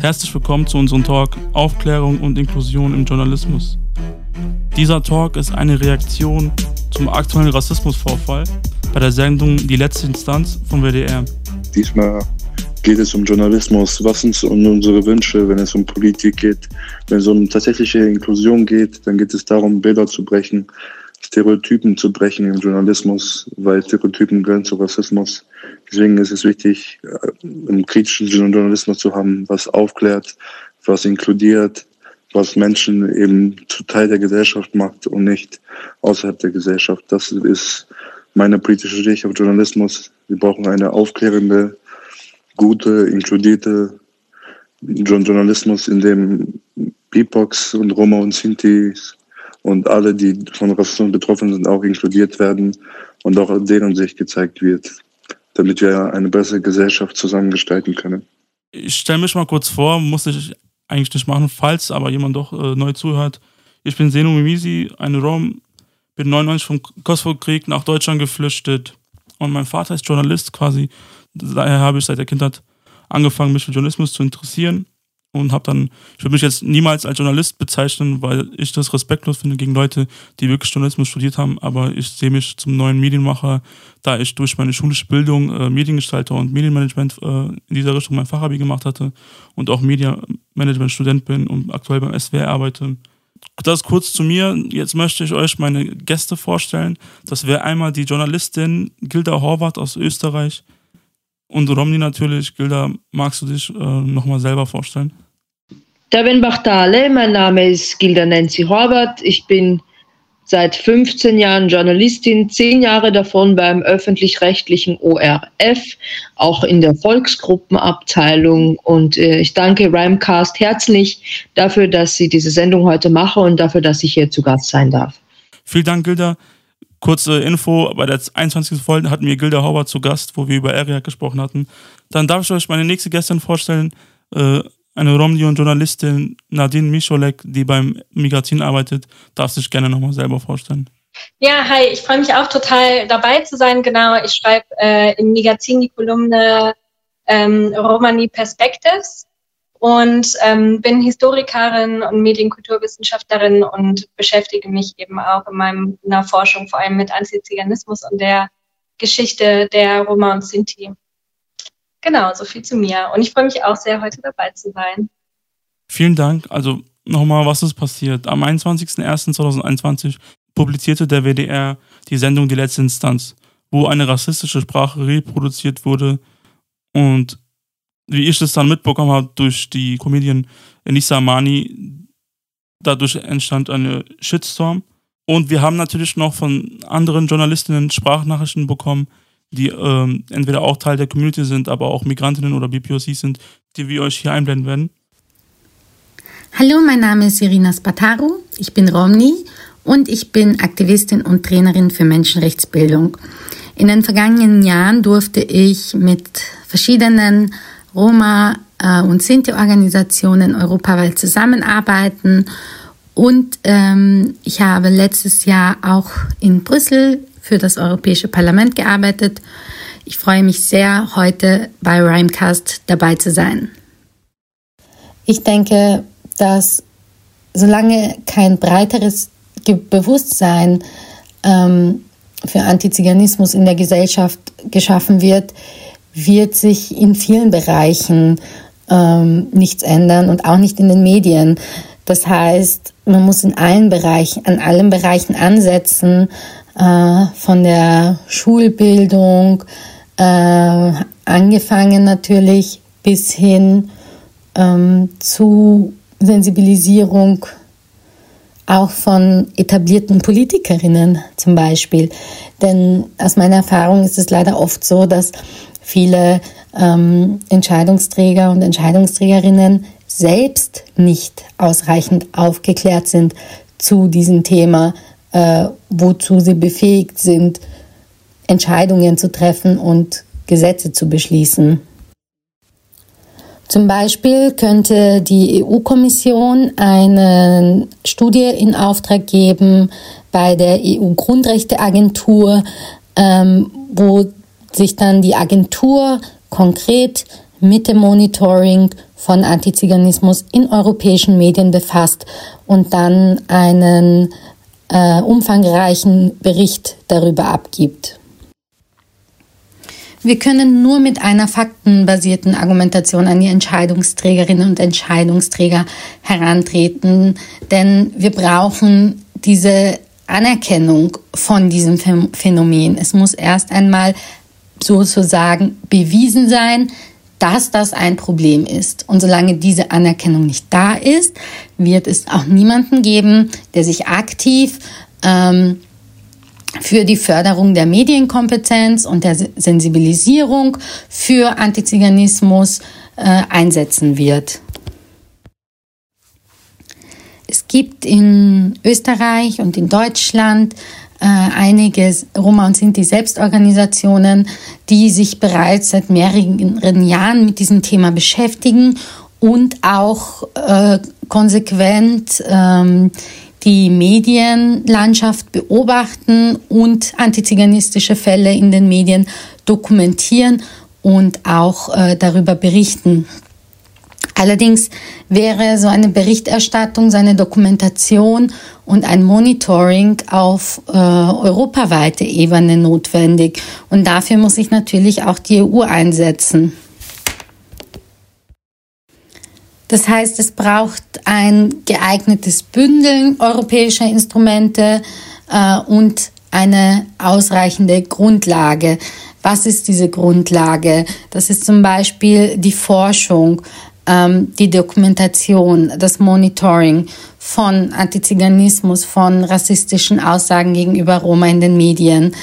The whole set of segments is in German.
Herzlich willkommen zu unserem Talk Aufklärung und Inklusion im Journalismus. Dieser Talk ist eine Reaktion zum aktuellen Rassismusvorfall bei der Sendung Die letzte Instanz vom WDR. Diesmal geht es um Journalismus, was um unsere Wünsche, wenn es um Politik geht, wenn es um tatsächliche Inklusion geht, dann geht es darum, Bilder zu brechen, Stereotypen zu brechen im Journalismus, weil Stereotypen gehören zu Rassismus. Deswegen ist es wichtig, äh, einen kritischen Journalismus zu haben, was aufklärt, was inkludiert, was Menschen eben zu Teil der Gesellschaft macht und nicht außerhalb der Gesellschaft. Das ist meine politische Sicht auf Journalismus. Wir brauchen eine aufklärende, gute, inkludierte Journalismus, in dem BIPOX und Roma und Sintis und alle, die von Rassismus betroffen sind, auch inkludiert werden und auch deren Sicht gezeigt wird, damit wir eine bessere Gesellschaft zusammengestalten können. Ich stelle mich mal kurz vor, muss ich eigentlich nicht machen, falls aber jemand doch äh, neu zuhört. Ich bin Seno Mimisi, eine Rom, bin 99 vom Kosovo-Krieg nach Deutschland geflüchtet und mein Vater ist Journalist quasi. Daher habe ich seit der Kindheit angefangen, mich für Journalismus zu interessieren und habe dann, ich würde mich jetzt niemals als Journalist bezeichnen, weil ich das respektlos finde gegen Leute, die wirklich Journalismus studiert haben, aber ich sehe mich zum neuen Medienmacher, da ich durch meine schulische Bildung äh, Mediengestalter und Medienmanagement äh, in dieser Richtung mein Fachabi gemacht hatte und auch Medienmanagement-Student bin und aktuell beim SWR arbeite. Das kurz zu mir. Jetzt möchte ich euch meine Gäste vorstellen. Das wäre einmal die Journalistin Gilda Horvath aus Österreich und Romney natürlich. Gilda, magst du dich äh, nochmal selber vorstellen? Devin Bachtale, mein Name ist Gilda Nancy Horvath. Ich bin seit 15 Jahren Journalistin, zehn Jahre davon beim öffentlich-rechtlichen ORF, auch in der Volksgruppenabteilung. Und äh, ich danke Rhymecast herzlich dafür, dass sie diese Sendung heute mache und dafür, dass ich hier zu Gast sein darf. Vielen Dank, Gilda. Kurze Info, bei der 21. Folge hatten wir Gilda Hauber zu Gast, wo wir über Area gesprochen hatten. Dann darf ich euch meine nächste Gästin vorstellen. Äh, eine Romnion-Journalistin Nadine Micholek, die beim Magazin arbeitet, darf sich gerne nochmal selber vorstellen. Ja, hi, ich freue mich auch total dabei zu sein. Genau, ich schreibe äh, im Magazin die Kolumne ähm, Romani Perspectives und ähm, bin Historikerin und Medienkulturwissenschaftlerin und beschäftige mich eben auch in meiner Forschung vor allem mit Antiziganismus und der Geschichte der Roma und Sinti. Genau, so viel zu mir. Und ich freue mich auch sehr, heute dabei zu sein. Vielen Dank. Also nochmal, was ist passiert? Am 21.01.2021 publizierte der WDR die Sendung Die letzte Instanz, wo eine rassistische Sprache reproduziert wurde. Und wie ich das dann mitbekommen habe durch die Comedian Enisa Amani, dadurch entstand eine Shitstorm. Und wir haben natürlich noch von anderen Journalistinnen Sprachnachrichten bekommen, die ähm, entweder auch Teil der Community sind, aber auch Migrantinnen oder BPOCs sind, die wir euch hier einblenden werden. Hallo, mein Name ist Irina Spataru, ich bin Romni und ich bin Aktivistin und Trainerin für Menschenrechtsbildung. In den vergangenen Jahren durfte ich mit verschiedenen Roma- äh, und Sinti-Organisationen europaweit zusammenarbeiten und ähm, ich habe letztes Jahr auch in Brüssel für das Europäische Parlament gearbeitet. Ich freue mich sehr, heute bei Rhymecast dabei zu sein. Ich denke, dass solange kein breiteres Bewusstsein ähm, für Antiziganismus in der Gesellschaft geschaffen wird, wird sich in vielen Bereichen ähm, nichts ändern und auch nicht in den Medien. Das heißt, man muss in allen Bereichen, an allen Bereichen ansetzen, äh, von der Schulbildung, äh, angefangen natürlich bis hin ähm, zu Sensibilisierung auch von etablierten Politikerinnen zum Beispiel. Denn aus meiner Erfahrung ist es leider oft so, dass viele ähm, Entscheidungsträger und Entscheidungsträgerinnen selbst nicht ausreichend aufgeklärt sind zu diesem Thema, äh, wozu sie befähigt sind, Entscheidungen zu treffen und Gesetze zu beschließen. Zum Beispiel könnte die EU-Kommission eine Studie in Auftrag geben bei der EU-Grundrechteagentur, ähm, wo sich dann die Agentur konkret mit dem Monitoring von Antiziganismus in europäischen Medien befasst und dann einen äh, umfangreichen Bericht darüber abgibt. Wir können nur mit einer faktenbasierten Argumentation an die Entscheidungsträgerinnen und Entscheidungsträger herantreten, denn wir brauchen diese Anerkennung von diesem Phänomen. Es muss erst einmal sozusagen bewiesen sein, dass das ein Problem ist. Und solange diese Anerkennung nicht da ist, wird es auch niemanden geben, der sich aktiv ähm, für die Förderung der Medienkompetenz und der Sensibilisierung für Antiziganismus äh, einsetzen wird. Es gibt in Österreich und in Deutschland einige Roma und Sinti Selbstorganisationen, die sich bereits seit mehreren Jahren mit diesem Thema beschäftigen und auch äh, konsequent ähm, die Medienlandschaft beobachten und antiziganistische Fälle in den Medien dokumentieren und auch äh, darüber berichten. Allerdings wäre so eine Berichterstattung, so eine Dokumentation und ein Monitoring auf äh, europaweite Ebene notwendig. Und dafür muss sich natürlich auch die EU einsetzen. Das heißt, es braucht ein geeignetes Bündeln europäischer Instrumente äh, und eine ausreichende Grundlage. Was ist diese Grundlage? Das ist zum Beispiel die Forschung, die Dokumentation, das Monitoring von Antiziganismus, von rassistischen Aussagen gegenüber Roma in den Medien.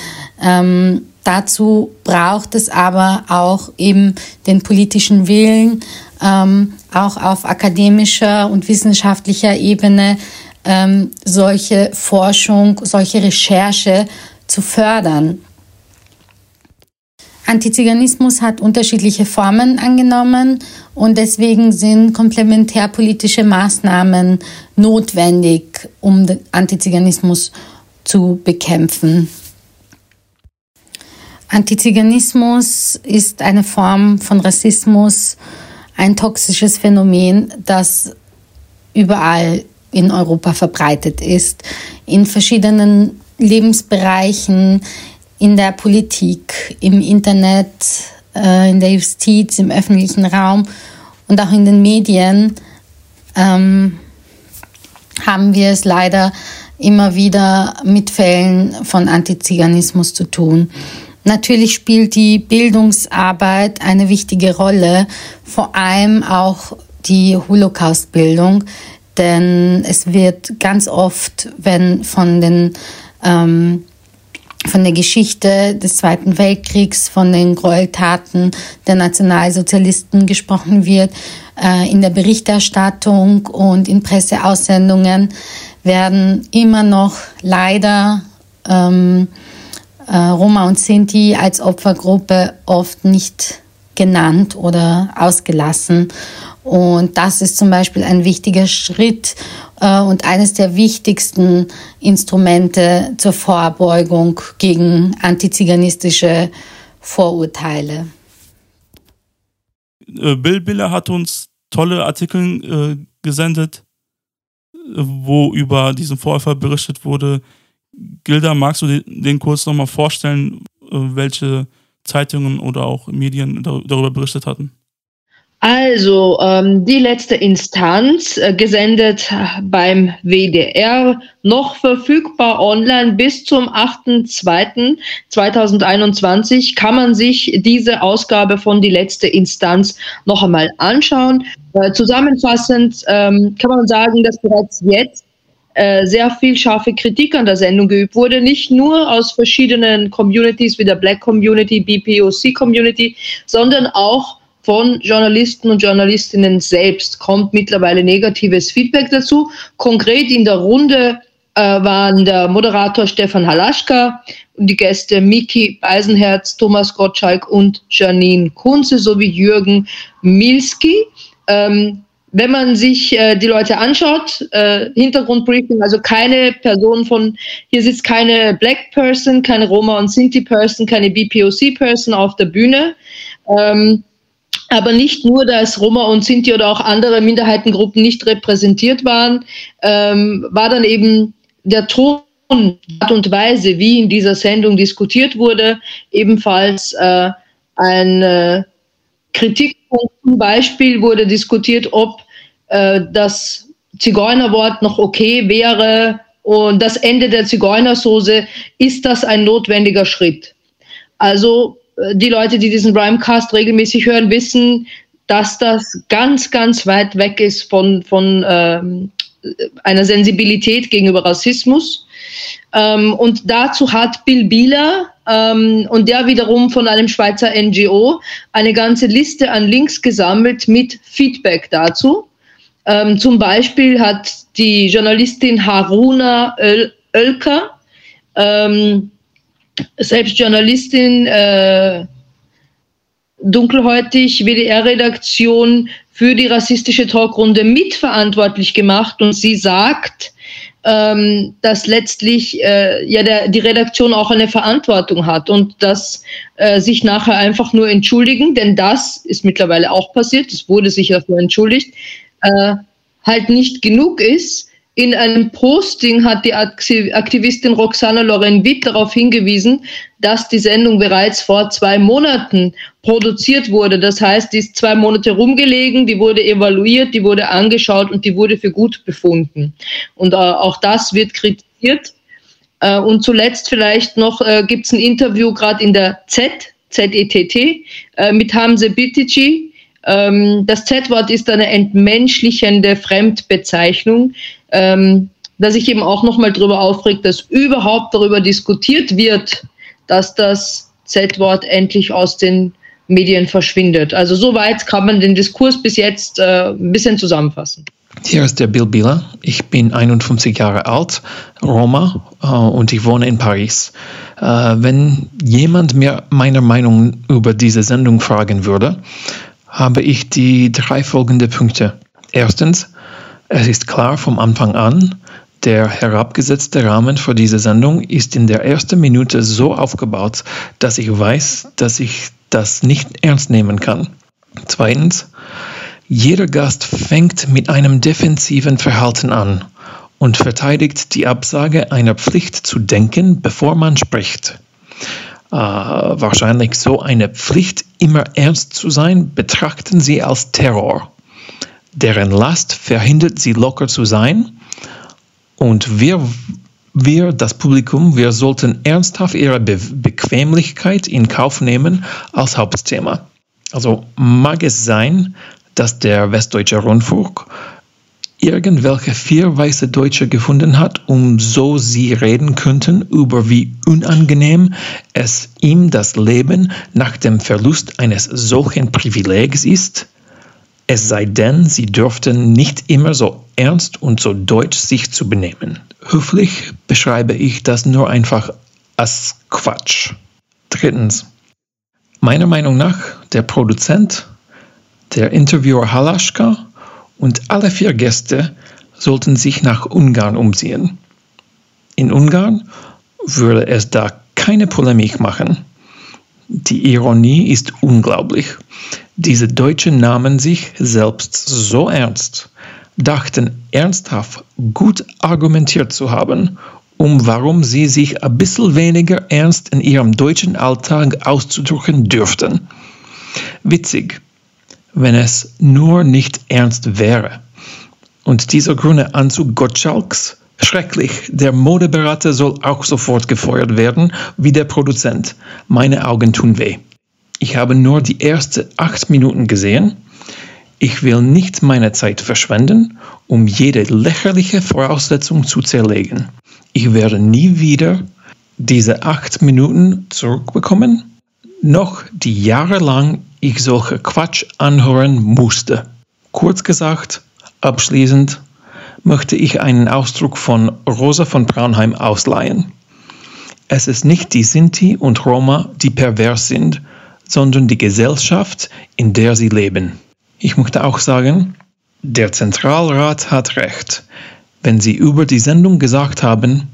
Ähm, dazu braucht es aber auch eben den politischen Willen, ähm, auch auf akademischer und wissenschaftlicher Ebene ähm, solche Forschung, solche Recherche zu fördern. Antiziganismus hat unterschiedliche Formen angenommen und deswegen sind komplementärpolitische Maßnahmen notwendig, um den Antiziganismus zu bekämpfen. Antiziganismus ist eine Form von Rassismus, ein toxisches Phänomen, das überall in Europa verbreitet ist, in verschiedenen Lebensbereichen, in der Politik, im Internet, äh, in der Justiz, im öffentlichen Raum und auch in den Medien ähm, haben wir es leider immer wieder mit Fällen von Antiziganismus zu tun. Natürlich spielt die Bildungsarbeit eine wichtige Rolle, vor allem auch die Holocaust-Bildung, denn es wird ganz oft, wenn von den ähm, von der Geschichte des Zweiten Weltkriegs, von den Gräueltaten der Nationalsozialisten gesprochen wird, äh, in der Berichterstattung und in Presseaussendungen werden immer noch leider ähm, äh, Roma und Sinti als Opfergruppe oft nicht genannt oder ausgelassen. Und das ist zum Beispiel ein wichtiger Schritt und eines der wichtigsten Instrumente zur Vorbeugung gegen antiziganistische Vorurteile. Äh, Bill Biller hat uns tolle Artikel äh, gesendet, wo über diesen Vorfall berichtet wurde. Gilda, magst du den kurz nochmal vorstellen, äh, welche Zeitungen oder auch Medien darüber berichtet hatten? Also ähm, die letzte Instanz, äh, gesendet beim WDR, noch verfügbar online bis zum 8.2.2021, kann man sich diese Ausgabe von die letzte Instanz noch einmal anschauen. Äh, zusammenfassend ähm, kann man sagen, dass bereits jetzt äh, sehr viel scharfe Kritik an der Sendung geübt wurde, nicht nur aus verschiedenen Communities wie der Black Community, BPOC Community, sondern auch von Journalisten und Journalistinnen selbst kommt mittlerweile negatives Feedback dazu. Konkret in der Runde äh, waren der Moderator Stefan Halaschka und die Gäste Miki Eisenherz, Thomas Gottschalk und Janine Kunze sowie Jürgen Milski. Ähm, wenn man sich äh, die Leute anschaut, äh, Hintergrundbriefing, also keine Person von, hier sitzt keine Black Person, keine Roma und Sinti Person, keine BPOC Person auf der Bühne. Ähm, aber nicht nur, dass Roma und Sinti oder auch andere Minderheitengruppen nicht repräsentiert waren, ähm, war dann eben der Ton, Art und Weise, wie in dieser Sendung diskutiert wurde, ebenfalls äh, ein äh, Kritikpunkt. Zum Beispiel wurde diskutiert, ob äh, das Zigeunerwort noch okay wäre und das Ende der Zigeunersoße, ist das ein notwendiger Schritt? Also die Leute, die diesen Rhymecast regelmäßig hören, wissen, dass das ganz, ganz weit weg ist von, von ähm, einer Sensibilität gegenüber Rassismus. Ähm, und dazu hat Bill Bieler ähm, und der wiederum von einem Schweizer NGO eine ganze Liste an Links gesammelt mit Feedback dazu. Ähm, zum Beispiel hat die Journalistin Haruna Öl ähm, selbst Journalistin, äh, dunkelhäutig, WDR-Redaktion für die rassistische Talkrunde mitverantwortlich gemacht und sie sagt, ähm, dass letztlich äh, ja der, die Redaktion auch eine Verantwortung hat und dass äh, sich nachher einfach nur entschuldigen, denn das ist mittlerweile auch passiert, es wurde sich dafür entschuldigt, äh, halt nicht genug ist. In einem Posting hat die Aktivistin Roxana Loren-Witt darauf hingewiesen, dass die Sendung bereits vor zwei Monaten produziert wurde. Das heißt, die ist zwei Monate rumgelegen, die wurde evaluiert, die wurde angeschaut und die wurde für gut befunden. Und äh, auch das wird kritisiert. Äh, und zuletzt vielleicht noch äh, gibt es ein Interview gerade in der Z, ZETT, äh, mit Hamze Bitici, ähm, das Z-Wort ist eine entmenschlichende Fremdbezeichnung, ähm, dass sich eben auch nochmal darüber aufregt, dass überhaupt darüber diskutiert wird, dass das Z-Wort endlich aus den Medien verschwindet. Also soweit kann man den Diskurs bis jetzt äh, ein bisschen zusammenfassen. Hier ist der Bill Bieler. Ich bin 51 Jahre alt, Roma äh, und ich wohne in Paris. Äh, wenn jemand mir meine Meinung über diese Sendung fragen würde, habe ich die drei folgende Punkte. Erstens, es ist klar vom Anfang an, der herabgesetzte Rahmen für diese Sendung ist in der ersten Minute so aufgebaut, dass ich weiß, dass ich das nicht ernst nehmen kann. Zweitens, jeder Gast fängt mit einem defensiven Verhalten an und verteidigt die Absage einer Pflicht zu denken, bevor man spricht äh, wahrscheinlich so eine Pflicht, immer ernst zu sein, betrachten sie als Terror. Deren Last verhindert sie locker zu sein und wir, wir, das Publikum, wir sollten ernsthaft ihre Be Bequemlichkeit in Kauf nehmen als Hauptthema. Also mag es sein, dass der Westdeutsche Rundfunk irgendwelche vier weiße Deutsche gefunden hat, um so sie reden könnten über wie unangenehm es ihm das Leben nach dem Verlust eines solchen Privilegs ist? Es sei denn, sie dürften nicht immer so ernst und so deutsch sich zu benehmen. Höflich beschreibe ich das nur einfach als Quatsch. Drittens. Meiner Meinung nach, der Produzent, der Interviewer Halaschka und alle vier Gäste sollten sich nach Ungarn umziehen. In Ungarn würde es da keine Polemik machen. Die Ironie ist unglaublich. Diese Deutschen nahmen sich selbst so ernst, dachten ernsthaft gut argumentiert zu haben, um warum sie sich ein bisschen weniger ernst in ihrem deutschen Alltag auszudrücken dürften. Witzig, wenn es nur nicht ernst wäre. Und dieser grüne Anzug Gottschalks, schrecklich, der Modeberater soll auch sofort gefeuert werden, wie der Produzent. Meine Augen tun weh. Ich habe nur die ersten acht Minuten gesehen. Ich will nicht meine Zeit verschwenden, um jede lächerliche Voraussetzung zu zerlegen. Ich werde nie wieder diese acht Minuten zurückbekommen, noch die jahrelang ich solche Quatsch anhören musste. Kurz gesagt, abschließend möchte ich einen Ausdruck von Rosa von Braunheim ausleihen. Es ist nicht die Sinti und Roma, die pervers sind, sondern die Gesellschaft, in der sie leben. Ich möchte auch sagen, der Zentralrat hat recht, wenn Sie über die Sendung gesagt haben,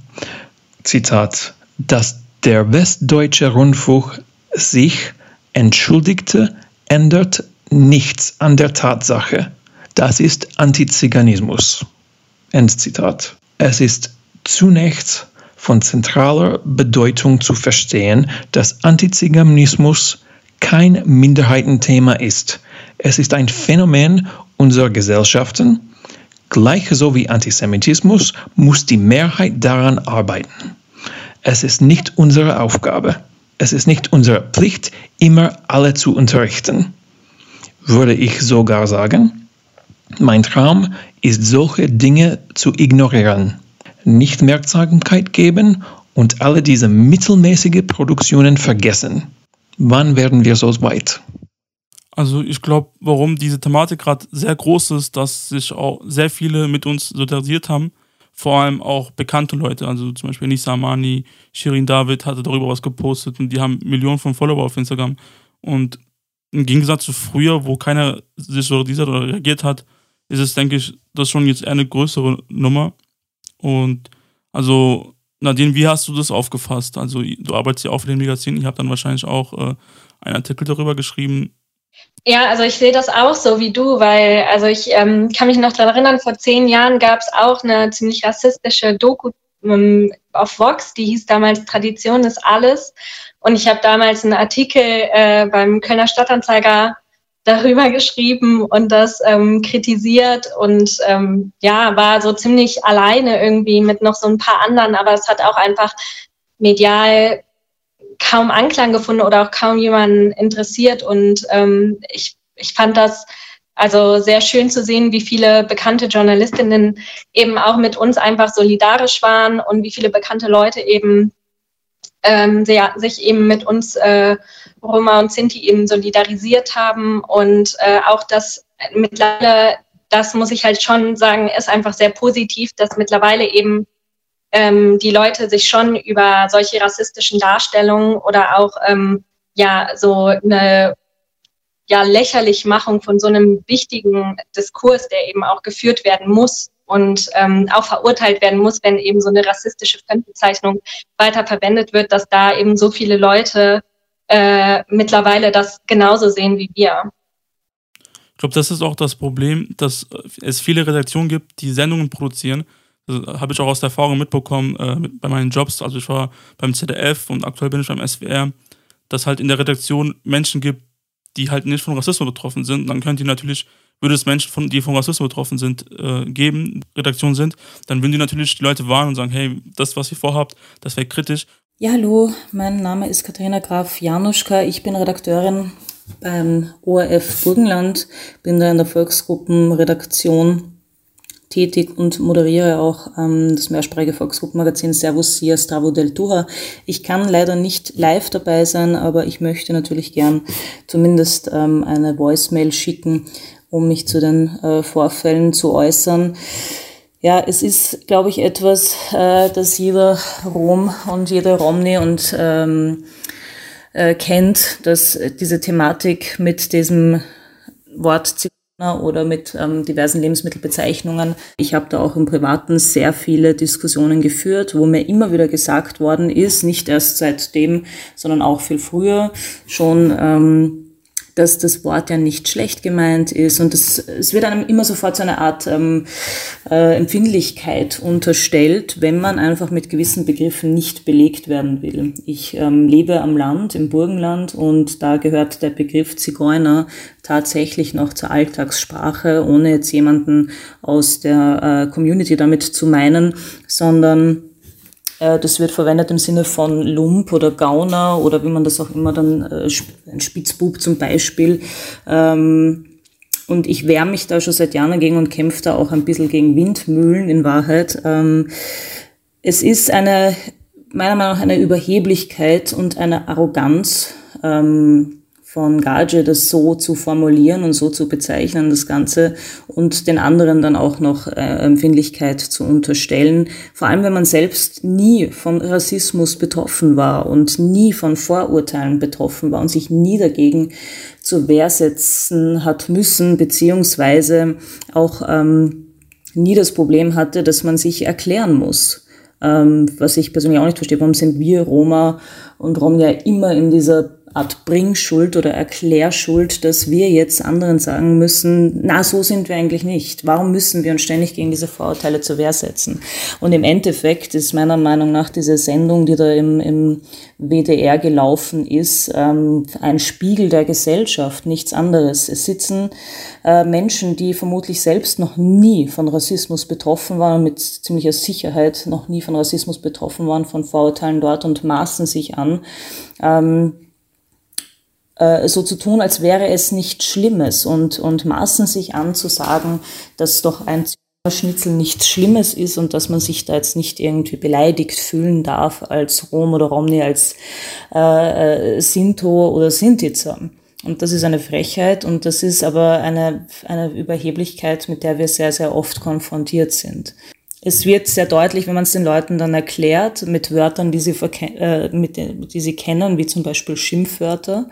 Zitat, dass der Westdeutsche Rundfunk sich entschuldigte, ändert nichts an der Tatsache. Das ist Antiziganismus. Endzitat. Es ist zunächst von zentraler Bedeutung zu verstehen, dass Antiziganismus kein Minderheitenthema ist. Es ist ein Phänomen unserer Gesellschaften. Gleich so wie Antisemitismus muss die Mehrheit daran arbeiten. Es ist nicht unsere Aufgabe. Es ist nicht unsere Pflicht, immer alle zu unterrichten. Würde ich sogar sagen, mein Traum ist, solche Dinge zu ignorieren, nicht Merksamkeit geben und alle diese mittelmäßige Produktionen vergessen. Wann werden wir so weit? Also ich glaube, warum diese Thematik gerade sehr groß ist, dass sich auch sehr viele mit uns solidarisiert haben, vor allem auch bekannte Leute, also zum Beispiel Nisa Amani, Shirin David hatte darüber was gepostet und die haben Millionen von Follower auf Instagram und im Gegensatz zu früher, wo keiner sich solidarisiert oder reagiert hat, ist es, denke ich, das schon jetzt eher eine größere Nummer und also Nadine, wie hast du das aufgefasst? Also du arbeitest ja auch für den Magazin, ich habe dann wahrscheinlich auch äh, einen Artikel darüber geschrieben. Ja, also ich sehe das auch so wie du, weil also ich ähm, kann mich noch daran erinnern, vor zehn Jahren gab es auch eine ziemlich rassistische Doku ähm, auf Vox, die hieß damals Tradition ist alles. Und ich habe damals einen Artikel äh, beim Kölner Stadtanzeiger darüber geschrieben und das ähm, kritisiert und ähm, ja, war so ziemlich alleine irgendwie mit noch so ein paar anderen, aber es hat auch einfach medial kaum Anklang gefunden oder auch kaum jemanden interessiert. Und ähm, ich, ich fand das also sehr schön zu sehen, wie viele bekannte Journalistinnen eben auch mit uns einfach solidarisch waren und wie viele bekannte Leute eben ähm, sehr, sich eben mit uns äh, Roma und Sinti eben solidarisiert haben. Und äh, auch das mittlerweile, das muss ich halt schon sagen, ist einfach sehr positiv, dass mittlerweile eben ähm, die Leute sich schon über solche rassistischen Darstellungen oder auch ähm, ja so eine ja lächerlich Machung von so einem wichtigen Diskurs, der eben auch geführt werden muss und ähm, auch verurteilt werden muss, wenn eben so eine rassistische Fremdbezeichnung weiter verwendet wird, dass da eben so viele Leute äh, mittlerweile das genauso sehen wie wir. Ich glaube, das ist auch das Problem, dass es viele Redaktionen gibt, die Sendungen produzieren. Das habe ich auch aus der Erfahrung mitbekommen äh, mit, bei meinen Jobs. Also ich war beim ZDF und aktuell bin ich beim SWR, dass halt in der Redaktion Menschen gibt, die halt nicht von Rassismus betroffen sind. Dann können die natürlich, würde es Menschen, von, die von Rassismus betroffen sind, äh, geben, Redaktion sind, dann würden die natürlich die Leute warnen und sagen, hey, das, was ihr vorhabt, das wäre kritisch. Ja, hallo, mein Name ist Katharina Graf Januschka. Ich bin Redakteurin beim ORF Burgenland, bin da in der Volksgruppenredaktion tätig und moderiere auch ähm, das mehrsprachige Volksgruppenmagazin Servus Sia Stravo del Tuha. Ich kann leider nicht live dabei sein, aber ich möchte natürlich gern zumindest ähm, eine Voicemail schicken, um mich zu den äh, Vorfällen zu äußern. Ja, es ist, glaube ich, etwas, äh, das jeder Rom und jeder Romney und ähm, äh, kennt, dass diese Thematik mit diesem Wort oder mit ähm, diversen Lebensmittelbezeichnungen. Ich habe da auch im Privaten sehr viele Diskussionen geführt, wo mir immer wieder gesagt worden ist, nicht erst seitdem, sondern auch viel früher schon, ähm, dass das Wort ja nicht schlecht gemeint ist und das, es wird einem immer sofort so eine Art ähm, äh, Empfindlichkeit unterstellt, wenn man einfach mit gewissen Begriffen nicht belegt werden will. Ich ähm, lebe am Land, im Burgenland und da gehört der Begriff Zigeuner tatsächlich noch zur Alltagssprache, ohne jetzt jemanden aus der äh, Community damit zu meinen, sondern das wird verwendet im Sinne von Lump oder Gauner oder wie man das auch immer dann, äh, ein Spitzbub zum Beispiel. Ähm, und ich wehre mich da schon seit Jahren dagegen und kämpfe da auch ein bisschen gegen Windmühlen in Wahrheit. Ähm, es ist eine, meiner Meinung nach, eine Überheblichkeit und eine Arroganz ähm, von Gage, das so zu formulieren und so zu bezeichnen, das Ganze, und den anderen dann auch noch äh, Empfindlichkeit zu unterstellen. Vor allem, wenn man selbst nie von Rassismus betroffen war und nie von Vorurteilen betroffen war und sich nie dagegen zur Wehr setzen hat müssen, beziehungsweise auch ähm, nie das Problem hatte, dass man sich erklären muss. Ähm, was ich persönlich auch nicht verstehe, warum sind wir Roma und Rom ja immer in dieser Art Bringschuld oder Erklärschuld, dass wir jetzt anderen sagen müssen, na, so sind wir eigentlich nicht. Warum müssen wir uns ständig gegen diese Vorurteile zur Wehr setzen? Und im Endeffekt ist meiner Meinung nach diese Sendung, die da im, im WDR gelaufen ist, ähm, ein Spiegel der Gesellschaft, nichts anderes. Es sitzen äh, Menschen, die vermutlich selbst noch nie von Rassismus betroffen waren, mit ziemlicher Sicherheit noch nie von Rassismus betroffen waren, von Vorurteilen dort und maßen sich an, ähm, äh, so zu tun, als wäre es nichts Schlimmes und, und maßen sich an zu sagen, dass doch ein Schnitzel nichts Schlimmes ist und dass man sich da jetzt nicht irgendwie beleidigt fühlen darf als Rom oder Romni, als äh, äh, Sinto oder Sintizer. Und das ist eine Frechheit und das ist aber eine, eine Überheblichkeit, mit der wir sehr, sehr oft konfrontiert sind es wird sehr deutlich, wenn man es den Leuten dann erklärt, mit Wörtern, die sie, äh, mit, die sie kennen, wie zum Beispiel Schimpfwörter.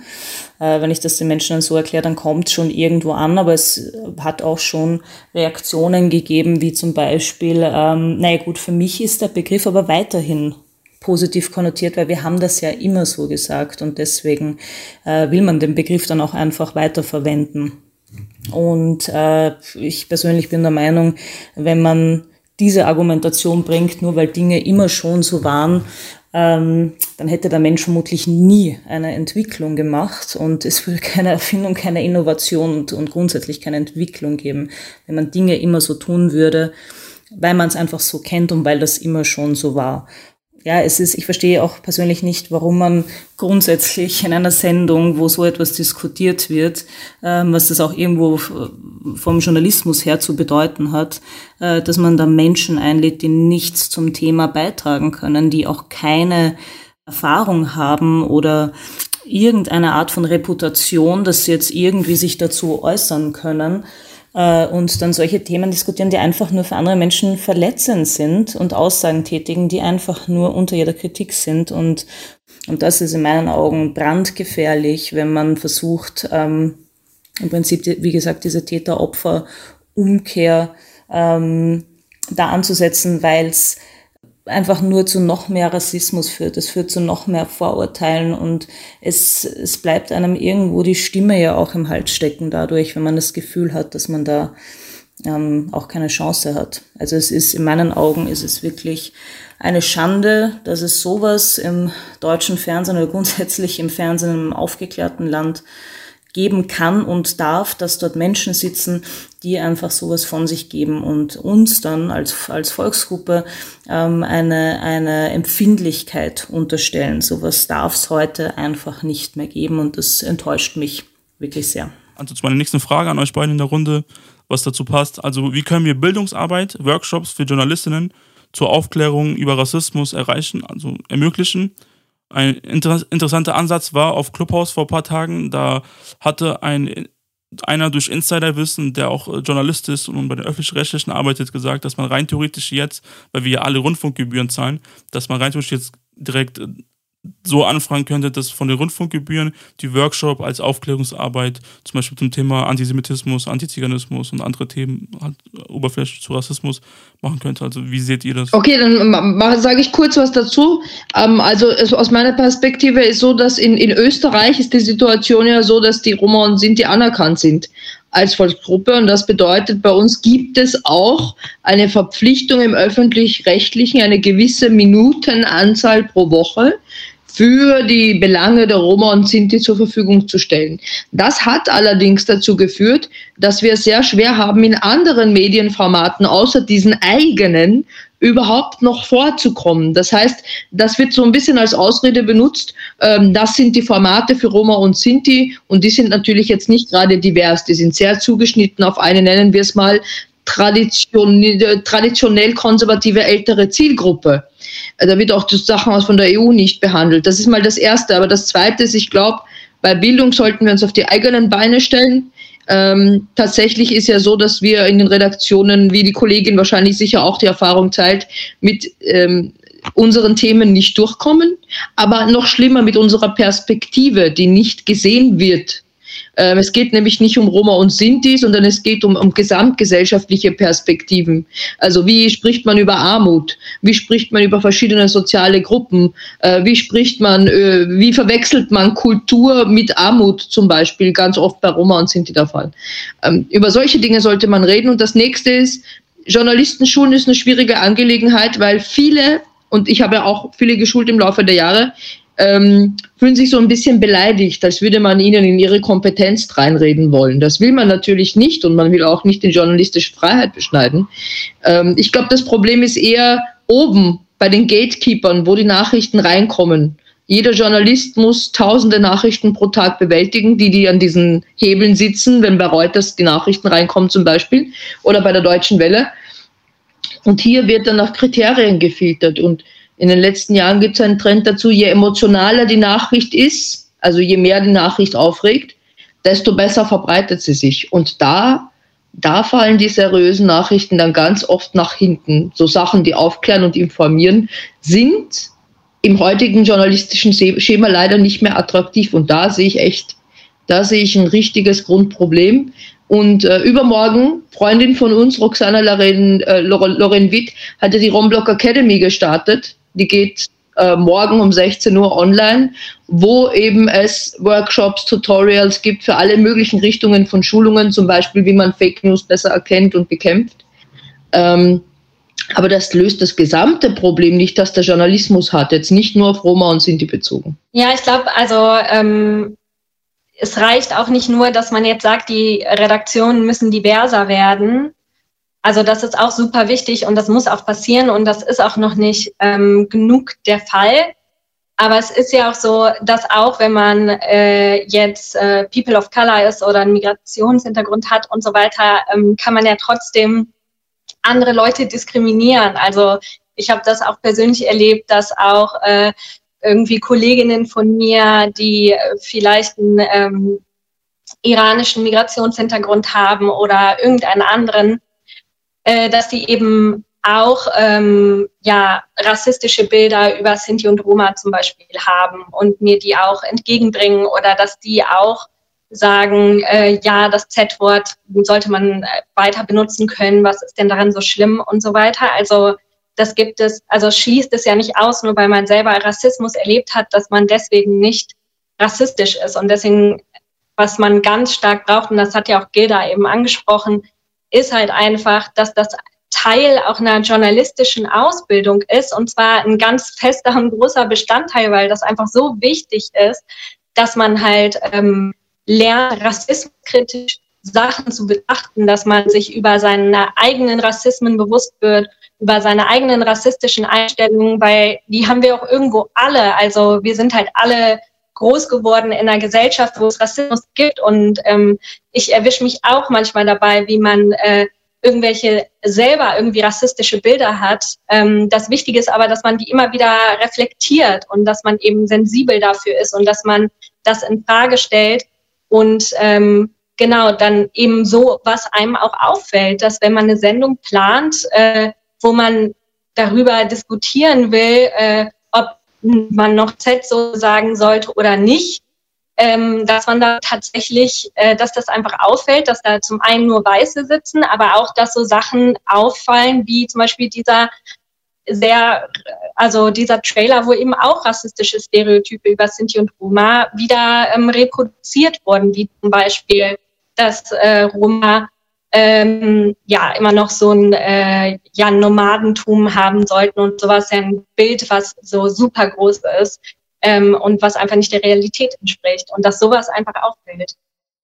Äh, wenn ich das den Menschen dann so erkläre, dann kommt es schon irgendwo an, aber es hat auch schon Reaktionen gegeben, wie zum Beispiel, ähm, naja gut, für mich ist der Begriff aber weiterhin positiv konnotiert, weil wir haben das ja immer so gesagt und deswegen äh, will man den Begriff dann auch einfach weiterverwenden. Und äh, ich persönlich bin der Meinung, wenn man diese Argumentation bringt, nur weil Dinge immer schon so waren, ähm, dann hätte der Mensch vermutlich nie eine Entwicklung gemacht und es würde keine Erfindung, keine Innovation und, und grundsätzlich keine Entwicklung geben, wenn man Dinge immer so tun würde, weil man es einfach so kennt und weil das immer schon so war ja, es ist, ich verstehe auch persönlich nicht, warum man grundsätzlich in einer Sendung, wo so etwas diskutiert wird, ähm, was das auch irgendwo vom Journalismus her zu bedeuten hat, äh, dass man da Menschen einlädt, die nichts zum Thema beitragen können, die auch keine Erfahrung haben oder irgendeine Art von Reputation, dass sie jetzt irgendwie sich dazu äußern können äh, und dann solche Themen diskutieren, die einfach nur für andere Menschen verletzend sind und Aussagen tätigen, die einfach nur unter jeder Kritik sind. Und, und das ist in meinen Augen brandgefährlich, wenn man versucht, ähm, im Prinzip, wie gesagt, diese Täter-Opfer-Umkehr ähm, da anzusetzen, weil es einfach nur zu noch mehr Rassismus führt. Es führt zu noch mehr Vorurteilen und es, es bleibt einem irgendwo die Stimme ja auch im Hals stecken dadurch, wenn man das Gefühl hat, dass man da ähm, auch keine Chance hat. Also es ist in meinen Augen ist es wirklich eine Schande, dass es sowas im deutschen Fernsehen oder grundsätzlich im Fernsehen im aufgeklärten Land geben kann und darf, dass dort Menschen sitzen, die einfach sowas von sich geben und uns dann als, als Volksgruppe ähm, eine, eine Empfindlichkeit unterstellen. Sowas darf es heute einfach nicht mehr geben und das enttäuscht mich wirklich sehr. Also zu meiner nächsten Frage an euch beiden in der Runde, was dazu passt. Also wie können wir Bildungsarbeit, Workshops für Journalistinnen zur Aufklärung über Rassismus erreichen, also ermöglichen? Ein inter interessanter Ansatz war auf Clubhouse vor ein paar Tagen. Da hatte ein einer durch Insiderwissen, der auch äh, Journalist ist und bei den öffentlich-rechtlichen arbeitet, gesagt, dass man rein theoretisch jetzt, weil wir ja alle Rundfunkgebühren zahlen, dass man rein theoretisch jetzt direkt äh, so anfragen könnte, dass von den Rundfunkgebühren die Workshop als Aufklärungsarbeit zum Beispiel zum Thema Antisemitismus, Antiziganismus und andere Themen, halt oberflächlich zu Rassismus machen könnte. Also wie seht ihr das? Okay, dann sage ich kurz was dazu. Ähm, also aus meiner Perspektive ist so, dass in, in Österreich ist die Situation ja so, dass die Roma und Sinti anerkannt sind als Volksgruppe. Und das bedeutet, bei uns gibt es auch eine Verpflichtung im öffentlich-rechtlichen, eine gewisse Minutenanzahl pro Woche für die Belange der Roma und Sinti zur Verfügung zu stellen. Das hat allerdings dazu geführt, dass wir sehr schwer haben, in anderen Medienformaten außer diesen eigenen überhaupt noch vorzukommen. Das heißt, das wird so ein bisschen als Ausrede benutzt. Ähm, das sind die Formate für Roma und Sinti und die sind natürlich jetzt nicht gerade divers. Die sind sehr zugeschnitten auf eine, nennen wir es mal, traditionell, traditionell konservative ältere Zielgruppe. Da wird auch die Sachen aus von der EU nicht behandelt. Das ist mal das Erste. Aber das Zweite ist, ich glaube, Bei Bildung sollten wir uns auf die eigenen Beine stellen. Ähm, tatsächlich ist ja so, dass wir in den Redaktionen, wie die Kollegin wahrscheinlich sicher auch die Erfahrung teilt, mit ähm, unseren Themen nicht durchkommen, aber noch schlimmer mit unserer Perspektive, die nicht gesehen wird ähm, es geht nämlich nicht um Roma und Sinti, sondern es geht um, um gesamtgesellschaftliche Perspektiven. Also wie spricht man über Armut? Wie spricht man über verschiedene soziale Gruppen? Äh, wie spricht man, äh, wie verwechselt man Kultur mit Armut zum Beispiel? Ganz oft bei Roma und Sinti der Fall. Ähm, über solche Dinge sollte man reden. Und das nächste ist, Journalistenschulen ist eine schwierige Angelegenheit, weil viele, und ich habe ja auch viele geschult im Laufe der Jahre, ähm, fühlen sich so ein bisschen beleidigt, als würde man ihnen in ihre Kompetenz reinreden wollen. Das will man natürlich nicht und man will auch nicht die journalistische Freiheit beschneiden. Ähm, ich glaube, das Problem ist eher oben bei den Gatekeepern, wo die Nachrichten reinkommen. Jeder Journalist muss tausende Nachrichten pro Tag bewältigen, die, die an diesen Hebeln sitzen, wenn bei Reuters die Nachrichten reinkommen zum Beispiel oder bei der Deutschen Welle. Und hier wird dann nach Kriterien gefiltert und in den letzten Jahren gibt es einen Trend dazu, je emotionaler die Nachricht ist, also je mehr die Nachricht aufregt, desto besser verbreitet sie sich. Und da, da fallen die seriösen Nachrichten dann ganz oft nach hinten. So Sachen, die aufklären und informieren, sind im heutigen journalistischen Schema leider nicht mehr attraktiv. Und da sehe ich echt, da sehe ich ein richtiges Grundproblem. Und äh, übermorgen, Freundin von uns, Roxana Loren, äh, Loren Witt, hatte die Romblock Academy gestartet die geht äh, morgen um 16 Uhr online, wo eben es Workshops, Tutorials gibt für alle möglichen Richtungen von Schulungen, zum Beispiel wie man Fake News besser erkennt und bekämpft. Ähm, aber das löst das gesamte Problem nicht, das der Journalismus hat, jetzt nicht nur auf Roma und Sinti bezogen. Ja, ich glaube, also ähm, es reicht auch nicht nur, dass man jetzt sagt, die Redaktionen müssen diverser werden, also das ist auch super wichtig und das muss auch passieren und das ist auch noch nicht ähm, genug der Fall. Aber es ist ja auch so, dass auch wenn man äh, jetzt äh, People of Color ist oder einen Migrationshintergrund hat und so weiter, ähm, kann man ja trotzdem andere Leute diskriminieren. Also ich habe das auch persönlich erlebt, dass auch äh, irgendwie Kolleginnen von mir, die vielleicht einen ähm, iranischen Migrationshintergrund haben oder irgendeinen anderen, äh, dass die eben auch ähm, ja, rassistische Bilder über Sinti und Roma zum Beispiel haben und mir die auch entgegenbringen oder dass die auch sagen, äh, ja, das Z-Wort sollte man äh, weiter benutzen können, was ist denn daran so schlimm und so weiter. Also das gibt es, also schließt es ja nicht aus, nur weil man selber Rassismus erlebt hat, dass man deswegen nicht rassistisch ist. Und deswegen, was man ganz stark braucht, und das hat ja auch Gilda eben angesprochen, ist halt einfach, dass das Teil auch einer journalistischen Ausbildung ist und zwar ein ganz fester und großer Bestandteil, weil das einfach so wichtig ist, dass man halt ähm, lernt, rassismuskritisch Sachen zu betrachten, dass man sich über seine eigenen Rassismen bewusst wird, über seine eigenen rassistischen Einstellungen, weil die haben wir auch irgendwo alle. Also wir sind halt alle groß geworden in einer Gesellschaft, wo es Rassismus gibt. Und ähm, ich erwische mich auch manchmal dabei, wie man äh, irgendwelche selber irgendwie rassistische Bilder hat. Ähm, das Wichtige ist aber, dass man die immer wieder reflektiert und dass man eben sensibel dafür ist und dass man das in Frage stellt und ähm, genau dann eben so, was einem auch auffällt, dass wenn man eine Sendung plant, äh, wo man darüber diskutieren will, äh, man noch Z so sagen sollte oder nicht, ähm, dass man da tatsächlich, äh, dass das einfach auffällt, dass da zum einen nur Weiße sitzen, aber auch, dass so Sachen auffallen, wie zum Beispiel dieser sehr, also dieser Trailer, wo eben auch rassistische Stereotype über Sinti und Roma wieder ähm, reproduziert wurden, wie zum Beispiel, dass äh, Roma ähm, ja immer noch so ein äh, ja, Nomadentum haben sollten und sowas, ja ein Bild, was so super groß ist ähm, und was einfach nicht der Realität entspricht und dass sowas einfach auffällt.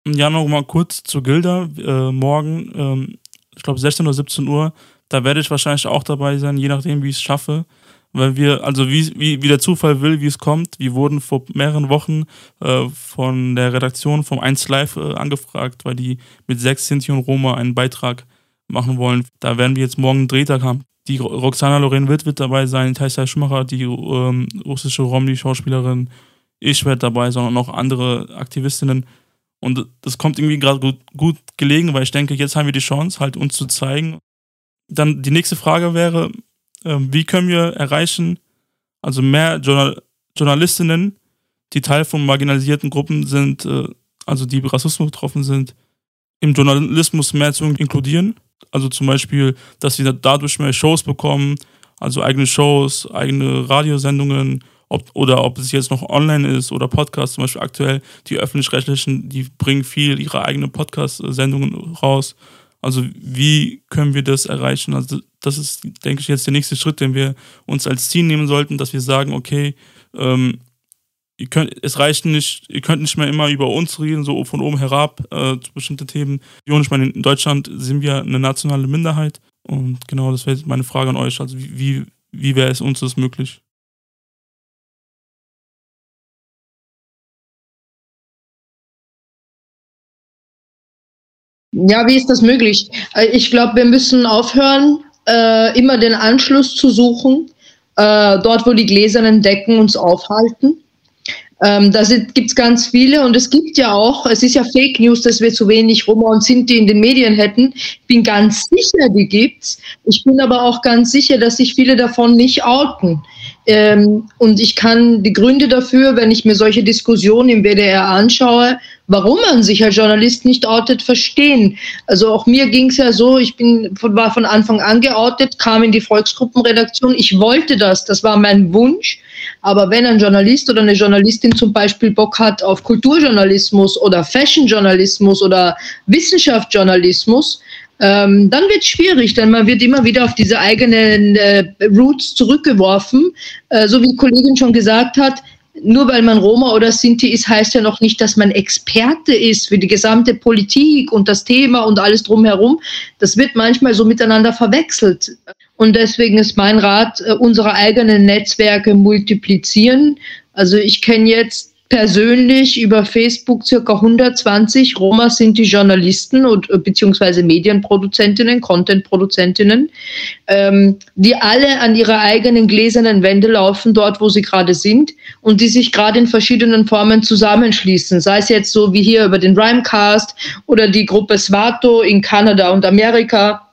Ja, noch mal kurz zu Gilda. Äh, morgen, ähm, ich glaube 16 oder 17 Uhr, da werde ich wahrscheinlich auch dabei sein, je nachdem, wie ich es schaffe weil wir, also wie, wie, wie der Zufall will, wie es kommt, wir wurden vor mehreren Wochen äh, von der Redaktion vom 1 Live äh, angefragt, weil die mit sechs Sinti und Roma einen Beitrag machen wollen. Da werden wir jetzt morgen einen Drehtag haben. Die Roxana Loren Witt wird dabei sein, Taisa Schumacher, die ähm, russische Romney-Schauspielerin, ich werde dabei, sondern auch andere Aktivistinnen. Und das kommt irgendwie gerade gut, gut gelegen, weil ich denke, jetzt haben wir die Chance, halt uns zu zeigen. Dann die nächste Frage wäre, wie können wir erreichen, also mehr Journal Journalistinnen, die Teil von marginalisierten Gruppen sind, äh, also die Rassismus betroffen sind, im Journalismus mehr zu inkludieren. Also zum Beispiel, dass sie dadurch mehr Shows bekommen, also eigene Shows, eigene Radiosendungen, ob, oder ob es jetzt noch online ist oder Podcasts, zum Beispiel aktuell, die öffentlich-rechtlichen, die bringen viel ihre eigenen Podcast-Sendungen raus. Also wie können wir das erreichen? Also das ist, denke ich, jetzt der nächste Schritt, den wir uns als Ziel nehmen sollten, dass wir sagen, okay, ähm, ihr könnt, es reicht nicht, ihr könnt nicht mehr immer über uns reden, so von oben herab äh, zu bestimmten Themen. Ich meine, in Deutschland sind wir eine nationale Minderheit und genau, das wäre meine Frage an euch. Also wie, wie wäre es uns das möglich? Ja, wie ist das möglich? Äh, ich glaube, wir müssen aufhören, äh, immer den Anschluss zu suchen, äh, dort, wo die gläsernen Decken uns aufhalten. Ähm, da gibt es ganz viele und es gibt ja auch, es ist ja Fake News, dass wir zu wenig Roma und Sinti in den Medien hätten. Ich bin ganz sicher, die gibt's. Ich bin aber auch ganz sicher, dass sich viele davon nicht outen. Ähm, und ich kann die Gründe dafür, wenn ich mir solche Diskussionen im WDR anschaue, warum man sich als Journalist nicht outet, verstehen. Also auch mir ging es ja so, ich bin, war von Anfang an geoutet, kam in die Volksgruppenredaktion. Ich wollte das, das war mein Wunsch. Aber wenn ein Journalist oder eine Journalistin zum Beispiel Bock hat auf Kulturjournalismus oder Fashionjournalismus oder Wissenschaftsjournalismus, ähm, dann wird es schwierig, denn man wird immer wieder auf diese eigenen äh, Roots zurückgeworfen. Äh, so wie die Kollegin schon gesagt hat, nur weil man Roma oder Sinti ist, heißt ja noch nicht, dass man Experte ist für die gesamte Politik und das Thema und alles drumherum. Das wird manchmal so miteinander verwechselt. Und deswegen ist mein Rat, äh, unsere eigenen Netzwerke multiplizieren. Also ich kenne jetzt persönlich über Facebook circa 120 Roma sind die Journalisten und äh, beziehungsweise Medienproduzentinnen, Contentproduzentinnen, ähm, die alle an ihre eigenen gläsernen Wände laufen, dort wo sie gerade sind und die sich gerade in verschiedenen Formen zusammenschließen, sei es jetzt so wie hier über den Rhymecast oder die Gruppe Svato in Kanada und Amerika.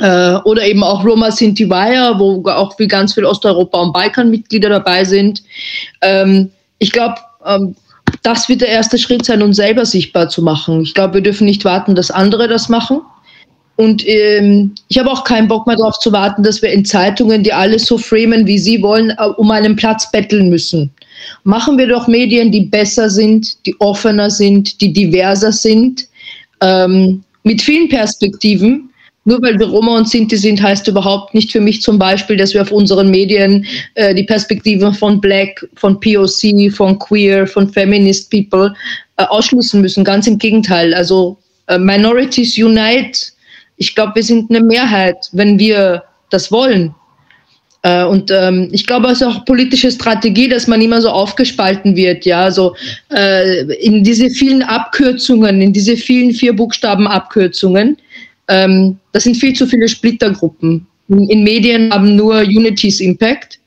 Äh, oder eben auch Roma Sinti Wire, wo auch wie ganz viel Osteuropa- und Balkanmitglieder dabei sind. Ähm, ich glaube, ähm, das wird der erste Schritt sein, uns selber sichtbar zu machen. Ich glaube, wir dürfen nicht warten, dass andere das machen. Und ähm, ich habe auch keinen Bock mehr darauf zu warten, dass wir in Zeitungen, die alles so framen, wie sie wollen, äh, um einen Platz betteln müssen. Machen wir doch Medien, die besser sind, die offener sind, die diverser sind, ähm, mit vielen Perspektiven nur weil wir Roma und Sinti sind, heißt überhaupt nicht für mich zum Beispiel, dass wir auf unseren Medien äh, die Perspektiven von Black, von POC, von Queer, von Feminist People äh, ausschließen müssen. Ganz im Gegenteil. Also äh, Minorities Unite. Ich glaube, wir sind eine Mehrheit, wenn wir das wollen. Äh, und ähm, ich glaube, es ist auch politische Strategie, dass man immer so aufgespalten wird, ja, so äh, in diese vielen Abkürzungen, in diese vielen vier Buchstaben Abkürzungen. Ähm, das sind viel zu viele Splittergruppen. In, in Medien haben nur Unities Impact.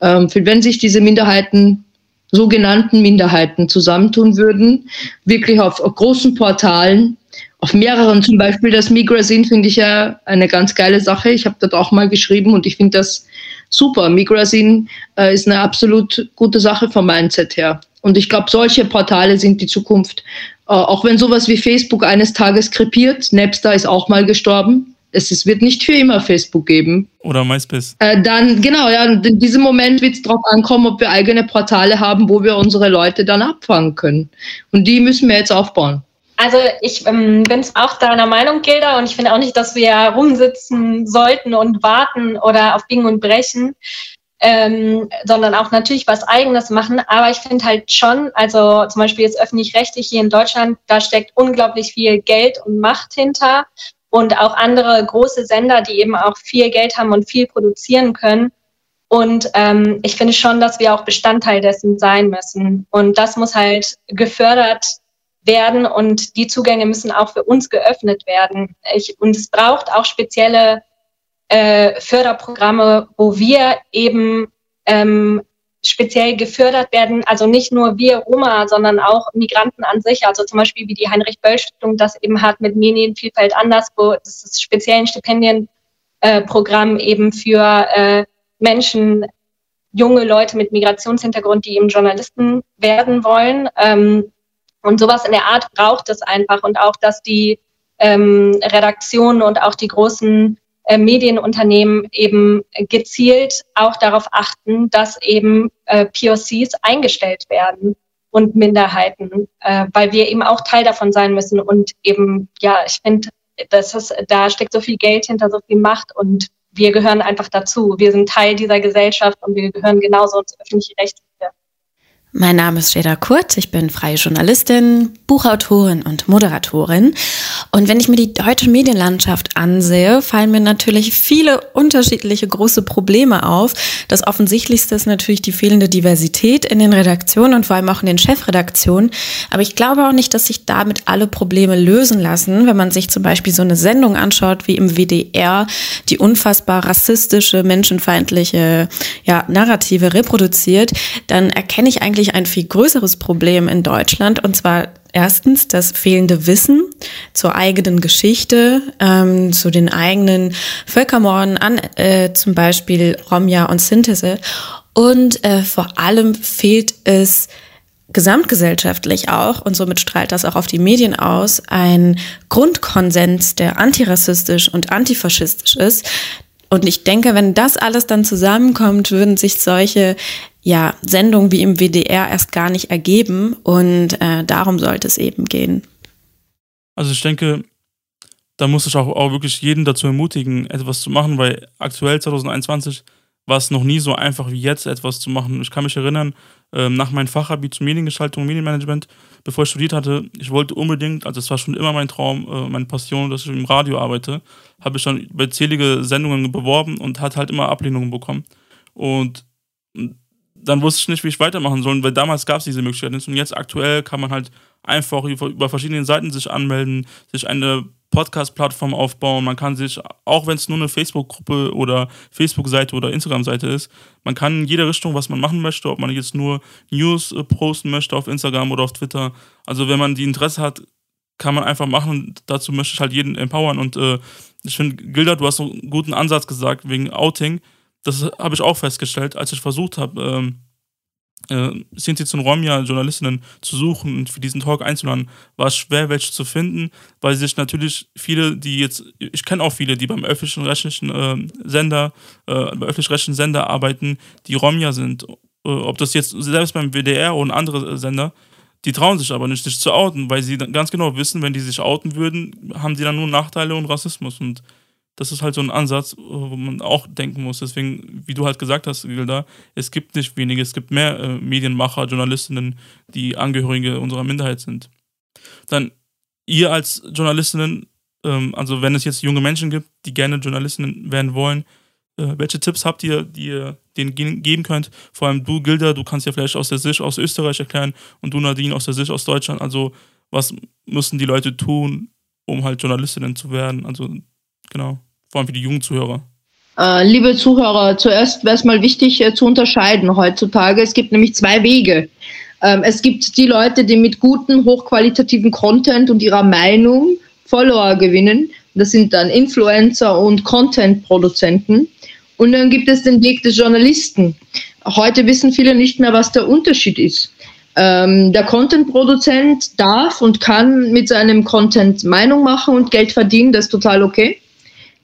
Ähm, wenn sich diese Minderheiten, sogenannten Minderheiten zusammentun würden, wirklich auf, auf großen Portalen, auf mehreren, zum Beispiel das Migrasin finde ich ja eine ganz geile Sache. Ich habe dort auch mal geschrieben und ich finde das super. Migrasin äh, ist eine absolut gute Sache vom Mindset her. Und ich glaube, solche Portale sind die Zukunft. Äh, auch wenn sowas wie Facebook eines Tages krepiert, Napster ist auch mal gestorben. Es, es wird nicht für immer Facebook geben. Oder MySpace. Äh, dann, genau, ja, in diesem Moment wird es darauf ankommen, ob wir eigene Portale haben, wo wir unsere Leute dann abfangen können. Und die müssen wir jetzt aufbauen. Also ich ähm, bin auch deiner Meinung, Gilda, und ich finde auch nicht, dass wir rumsitzen sollten und warten oder auf Biegen und Brechen ähm, sondern auch natürlich was Eigenes machen. Aber ich finde halt schon, also zum Beispiel jetzt öffentlich-rechtlich hier in Deutschland, da steckt unglaublich viel Geld und Macht hinter und auch andere große Sender, die eben auch viel Geld haben und viel produzieren können. Und ähm, ich finde schon, dass wir auch Bestandteil dessen sein müssen. Und das muss halt gefördert werden und die Zugänge müssen auch für uns geöffnet werden. Ich, und es braucht auch spezielle äh, Förderprogramme, wo wir eben ähm, speziell gefördert werden. Also nicht nur wir Roma, sondern auch Migranten an sich. Also zum Beispiel wie die Heinrich-Böll-Stiftung das eben hat mit Medienvielfalt anderswo. Das ist speziell ein Stipendienprogramm eben für äh, Menschen, junge Leute mit Migrationshintergrund, die eben Journalisten werden wollen. Ähm, und sowas in der Art braucht es einfach. Und auch, dass die ähm, Redaktionen und auch die großen äh, Medienunternehmen eben gezielt auch darauf achten, dass eben äh, POCs eingestellt werden und Minderheiten, äh, weil wir eben auch Teil davon sein müssen. Und eben, ja, ich finde, das ist, da steckt so viel Geld hinter, so viel Macht und wir gehören einfach dazu. Wir sind Teil dieser Gesellschaft und wir gehören genauso ins öffentliche Recht mein Name ist Jeda Kurt, ich bin freie Journalistin, Buchautorin und Moderatorin. Und wenn ich mir die deutsche Medienlandschaft ansehe, fallen mir natürlich viele unterschiedliche große Probleme auf. Das offensichtlichste ist natürlich die fehlende Diversität in den Redaktionen und vor allem auch in den Chefredaktionen. Aber ich glaube auch nicht, dass sich damit alle Probleme lösen lassen, wenn man sich zum Beispiel so eine Sendung anschaut wie im WDR, die unfassbar rassistische, menschenfeindliche ja, Narrative reproduziert, dann erkenne ich eigentlich eigentlich ein viel größeres Problem in Deutschland und zwar erstens das fehlende Wissen zur eigenen Geschichte, ähm, zu den eigenen Völkermorden an äh, zum Beispiel Romja und Synthese und äh, vor allem fehlt es gesamtgesellschaftlich auch, und somit strahlt das auch auf die Medien aus, ein Grundkonsens, der antirassistisch und antifaschistisch ist. Und ich denke, wenn das alles dann zusammenkommt, würden sich solche ja, Sendungen wie im WDR erst gar nicht ergeben und äh, darum sollte es eben gehen. Also ich denke, da muss ich auch, auch wirklich jeden dazu ermutigen, etwas zu machen, weil aktuell 2021 war es noch nie so einfach wie jetzt, etwas zu machen. Ich kann mich erinnern, ähm, nach meinem Fachabi zur Mediengestaltung Medienmanagement, bevor ich studiert hatte, ich wollte unbedingt, also es war schon immer mein Traum, äh, meine Passion, dass ich im Radio arbeite, habe ich schon bei zählige Sendungen beworben und hat halt immer Ablehnungen bekommen. Und dann wusste ich nicht, wie ich weitermachen soll, weil damals gab es diese Möglichkeit nicht. Und jetzt aktuell kann man halt einfach über verschiedene Seiten sich anmelden, sich eine Podcast-Plattform aufbauen. Man kann sich, auch wenn es nur eine Facebook-Gruppe oder Facebook-Seite oder Instagram-Seite ist, man kann in jede Richtung, was man machen möchte, ob man jetzt nur News äh, posten möchte auf Instagram oder auf Twitter. Also wenn man die Interesse hat, kann man einfach machen dazu möchte ich halt jeden empowern. Und äh, ich finde, Gilda, du hast einen guten Ansatz gesagt wegen Outing das habe ich auch festgestellt, als ich versucht habe, ähm, äh, Sinti und Romja Journalistinnen zu suchen und für diesen Talk einzuladen, war schwer, welche zu finden, weil sich natürlich viele, die jetzt, ich kenne auch viele, die beim öffentlichen rechtlichen äh, Sender, äh, beim öffentlich-rechtlichen Sender arbeiten, die Romja sind. Äh, ob das jetzt selbst beim WDR oder andere Sender, die trauen sich aber nicht, sich zu outen, weil sie ganz genau wissen, wenn die sich outen würden, haben die dann nur Nachteile und Rassismus. Und das ist halt so ein Ansatz, wo man auch denken muss. Deswegen, wie du halt gesagt hast, Gilda, es gibt nicht wenige, es gibt mehr äh, Medienmacher, Journalistinnen, die Angehörige unserer Minderheit sind. Dann, ihr als Journalistinnen, ähm, also wenn es jetzt junge Menschen gibt, die gerne Journalistinnen werden wollen, äh, welche Tipps habt ihr, die ihr denen geben könnt? Vor allem du, Gilda, du kannst ja vielleicht aus der Sicht aus Österreich erklären und du, Nadine, aus der Sicht aus Deutschland. Also, was müssen die Leute tun, um halt Journalistinnen zu werden? Also, genau vor allem für die jungen Zuhörer? Äh, liebe Zuhörer, zuerst wäre es mal wichtig äh, zu unterscheiden heutzutage. Es gibt nämlich zwei Wege. Ähm, es gibt die Leute, die mit guten, hochqualitativen Content und ihrer Meinung Follower gewinnen. Das sind dann Influencer und Content-Produzenten. Und dann gibt es den Weg des Journalisten. Heute wissen viele nicht mehr, was der Unterschied ist. Ähm, der Content-Produzent darf und kann mit seinem Content Meinung machen und Geld verdienen, das ist total okay.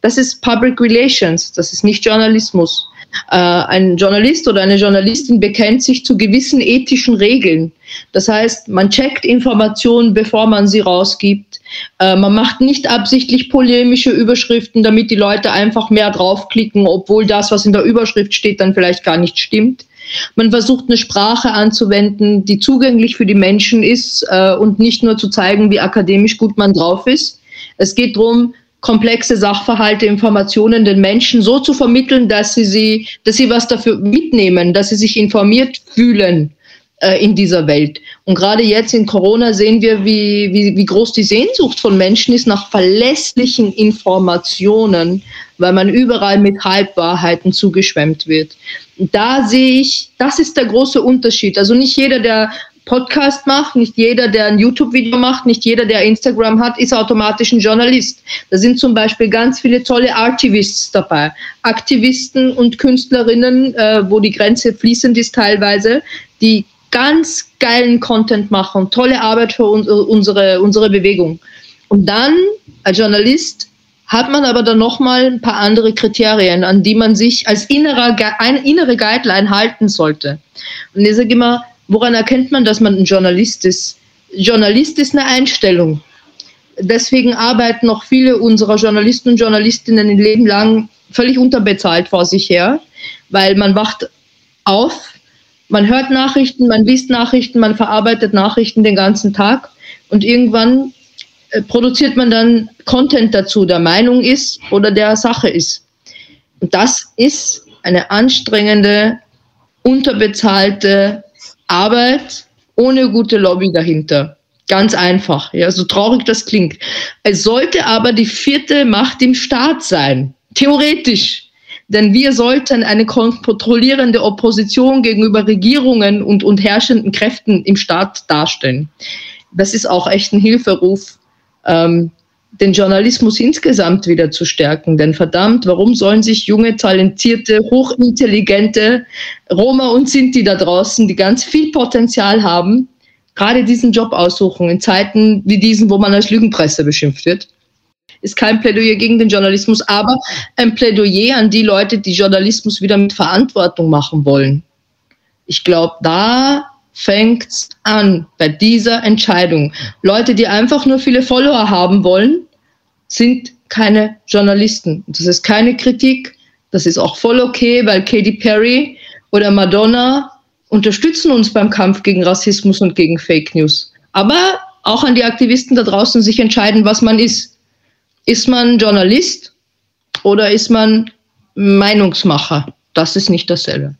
Das ist Public Relations, das ist nicht Journalismus. Äh, ein Journalist oder eine Journalistin bekennt sich zu gewissen ethischen Regeln. Das heißt, man checkt Informationen, bevor man sie rausgibt. Äh, man macht nicht absichtlich polemische Überschriften, damit die Leute einfach mehr draufklicken, obwohl das, was in der Überschrift steht, dann vielleicht gar nicht stimmt. Man versucht eine Sprache anzuwenden, die zugänglich für die Menschen ist äh, und nicht nur zu zeigen, wie akademisch gut man drauf ist. Es geht darum, komplexe Sachverhalte, Informationen den Menschen so zu vermitteln, dass sie, sie, dass sie was dafür mitnehmen, dass sie sich informiert fühlen äh, in dieser Welt. Und gerade jetzt in Corona sehen wir, wie, wie, wie groß die Sehnsucht von Menschen ist nach verlässlichen Informationen, weil man überall mit Halbwahrheiten zugeschwemmt wird. Da sehe ich, das ist der große Unterschied. Also nicht jeder, der Podcast macht, nicht jeder, der ein YouTube-Video macht, nicht jeder, der Instagram hat, ist automatisch ein Journalist. Da sind zum Beispiel ganz viele tolle Artivists dabei. Aktivisten und Künstlerinnen, äh, wo die Grenze fließend ist teilweise, die ganz geilen Content machen, tolle Arbeit für uns, unsere, unsere Bewegung. Und dann als Journalist hat man aber dann nochmal ein paar andere Kriterien, an die man sich als innerer, eine innere Guideline halten sollte. Und ich sage immer, Woran erkennt man, dass man ein Journalist ist? Journalist ist eine Einstellung. Deswegen arbeiten noch viele unserer Journalisten und Journalistinnen ein Leben lang völlig unterbezahlt vor sich her, weil man wacht auf, man hört Nachrichten, man liest Nachrichten, man verarbeitet Nachrichten den ganzen Tag und irgendwann äh, produziert man dann Content dazu, der Meinung ist oder der Sache ist. Und das ist eine anstrengende, unterbezahlte Arbeit ohne gute Lobby dahinter. Ganz einfach, ja, so traurig das klingt. Es sollte aber die vierte Macht im Staat sein, theoretisch. Denn wir sollten eine kontrollierende Opposition gegenüber Regierungen und, und herrschenden Kräften im Staat darstellen. Das ist auch echt ein Hilferuf, ähm, den Journalismus insgesamt wieder zu stärken. Denn verdammt, warum sollen sich junge, talentierte, hochintelligente Roma und Sinti da draußen, die ganz viel Potenzial haben, gerade diesen Job aussuchen in Zeiten wie diesen, wo man als Lügenpresse beschimpft wird? Ist kein Plädoyer gegen den Journalismus, aber ein Plädoyer an die Leute, die Journalismus wieder mit Verantwortung machen wollen. Ich glaube, da fängt's an bei dieser Entscheidung. Leute, die einfach nur viele Follower haben wollen, sind keine Journalisten. Das ist keine Kritik. Das ist auch voll okay, weil Katy Perry oder Madonna unterstützen uns beim Kampf gegen Rassismus und gegen Fake News. Aber auch an die Aktivisten da draußen sich entscheiden, was man ist. Ist man Journalist oder ist man Meinungsmacher? Das ist nicht dasselbe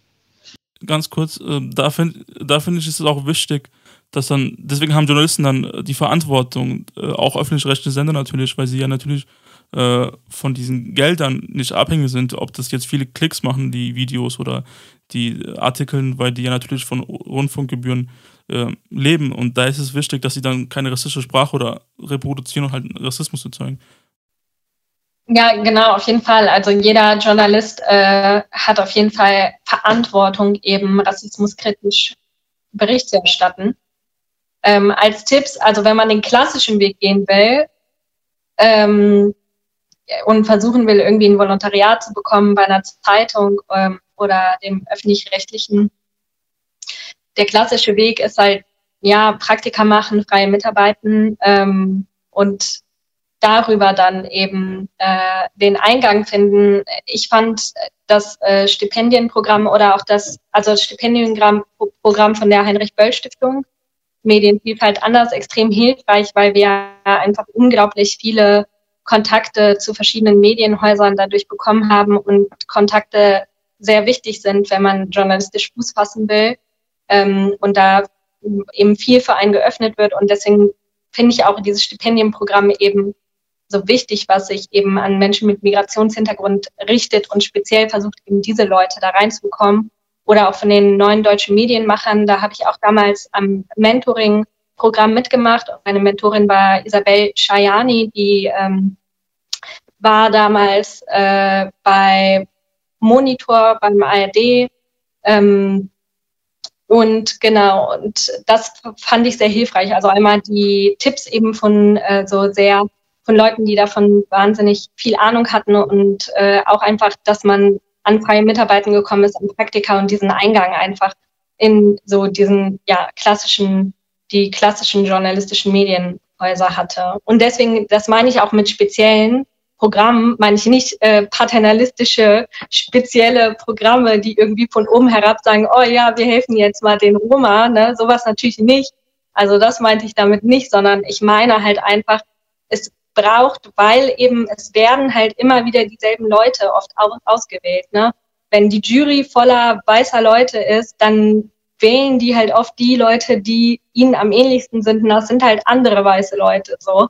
ganz kurz, äh, da finde find ich es auch wichtig, dass dann, deswegen haben Journalisten dann äh, die Verantwortung, äh, auch öffentlich-rechtliche Sender natürlich, weil sie ja natürlich äh, von diesen Geldern nicht abhängig sind, ob das jetzt viele Klicks machen, die Videos oder die Artikeln, weil die ja natürlich von Rundfunkgebühren äh, leben. Und da ist es wichtig, dass sie dann keine rassistische Sprache oder reproduzieren und halt Rassismus erzeugen. Ja, genau, auf jeden Fall. Also jeder Journalist äh, hat auf jeden Fall Verantwortung, eben rassismuskritisch Bericht zu erstatten. Ähm, als Tipps, also wenn man den klassischen Weg gehen will ähm, und versuchen will, irgendwie ein Volontariat zu bekommen bei einer Zeitung ähm, oder dem öffentlich-rechtlichen, der klassische Weg ist halt, ja, Praktika machen, freie Mitarbeiten ähm, und darüber dann eben äh, den Eingang finden. Ich fand das äh, Stipendienprogramm oder auch das, also das Stipendienprogramm von der Heinrich-Böll-Stiftung, Medienvielfalt anders, extrem hilfreich, weil wir einfach unglaublich viele Kontakte zu verschiedenen Medienhäusern dadurch bekommen haben und Kontakte sehr wichtig sind, wenn man journalistisch Fuß fassen will ähm, und da eben viel für einen geöffnet wird. Und deswegen finde ich auch dieses Stipendienprogramm eben so wichtig, was sich eben an Menschen mit Migrationshintergrund richtet und speziell versucht, eben diese Leute da reinzubekommen. Oder auch von den neuen deutschen Medienmachern, da habe ich auch damals am Mentoring-Programm mitgemacht. Meine Mentorin war Isabel Schajani, die ähm, war damals äh, bei Monitor beim ARD. Ähm, und genau, und das fand ich sehr hilfreich. Also einmal die Tipps eben von äh, so sehr von Leuten, die davon wahnsinnig viel Ahnung hatten und äh, auch einfach, dass man an freie Mitarbeiten gekommen ist, an Praktika und diesen Eingang einfach in so diesen ja klassischen, die klassischen journalistischen Medienhäuser hatte. Und deswegen, das meine ich auch mit speziellen Programmen, meine ich nicht äh, paternalistische, spezielle Programme, die irgendwie von oben herab sagen, oh ja, wir helfen jetzt mal den Roma, ne? sowas natürlich nicht. Also das meinte ich damit nicht, sondern ich meine halt einfach, es braucht, weil eben es werden halt immer wieder dieselben Leute oft ausgewählt. Ne? Wenn die Jury voller weißer Leute ist, dann wählen die halt oft die Leute, die ihnen am ähnlichsten sind. Und das sind halt andere weiße Leute so.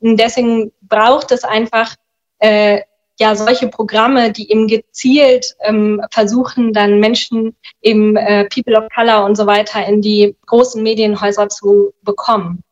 Und deswegen braucht es einfach äh, ja solche Programme, die eben gezielt ähm, versuchen, dann Menschen eben äh, People of Color und so weiter in die großen Medienhäuser zu bekommen.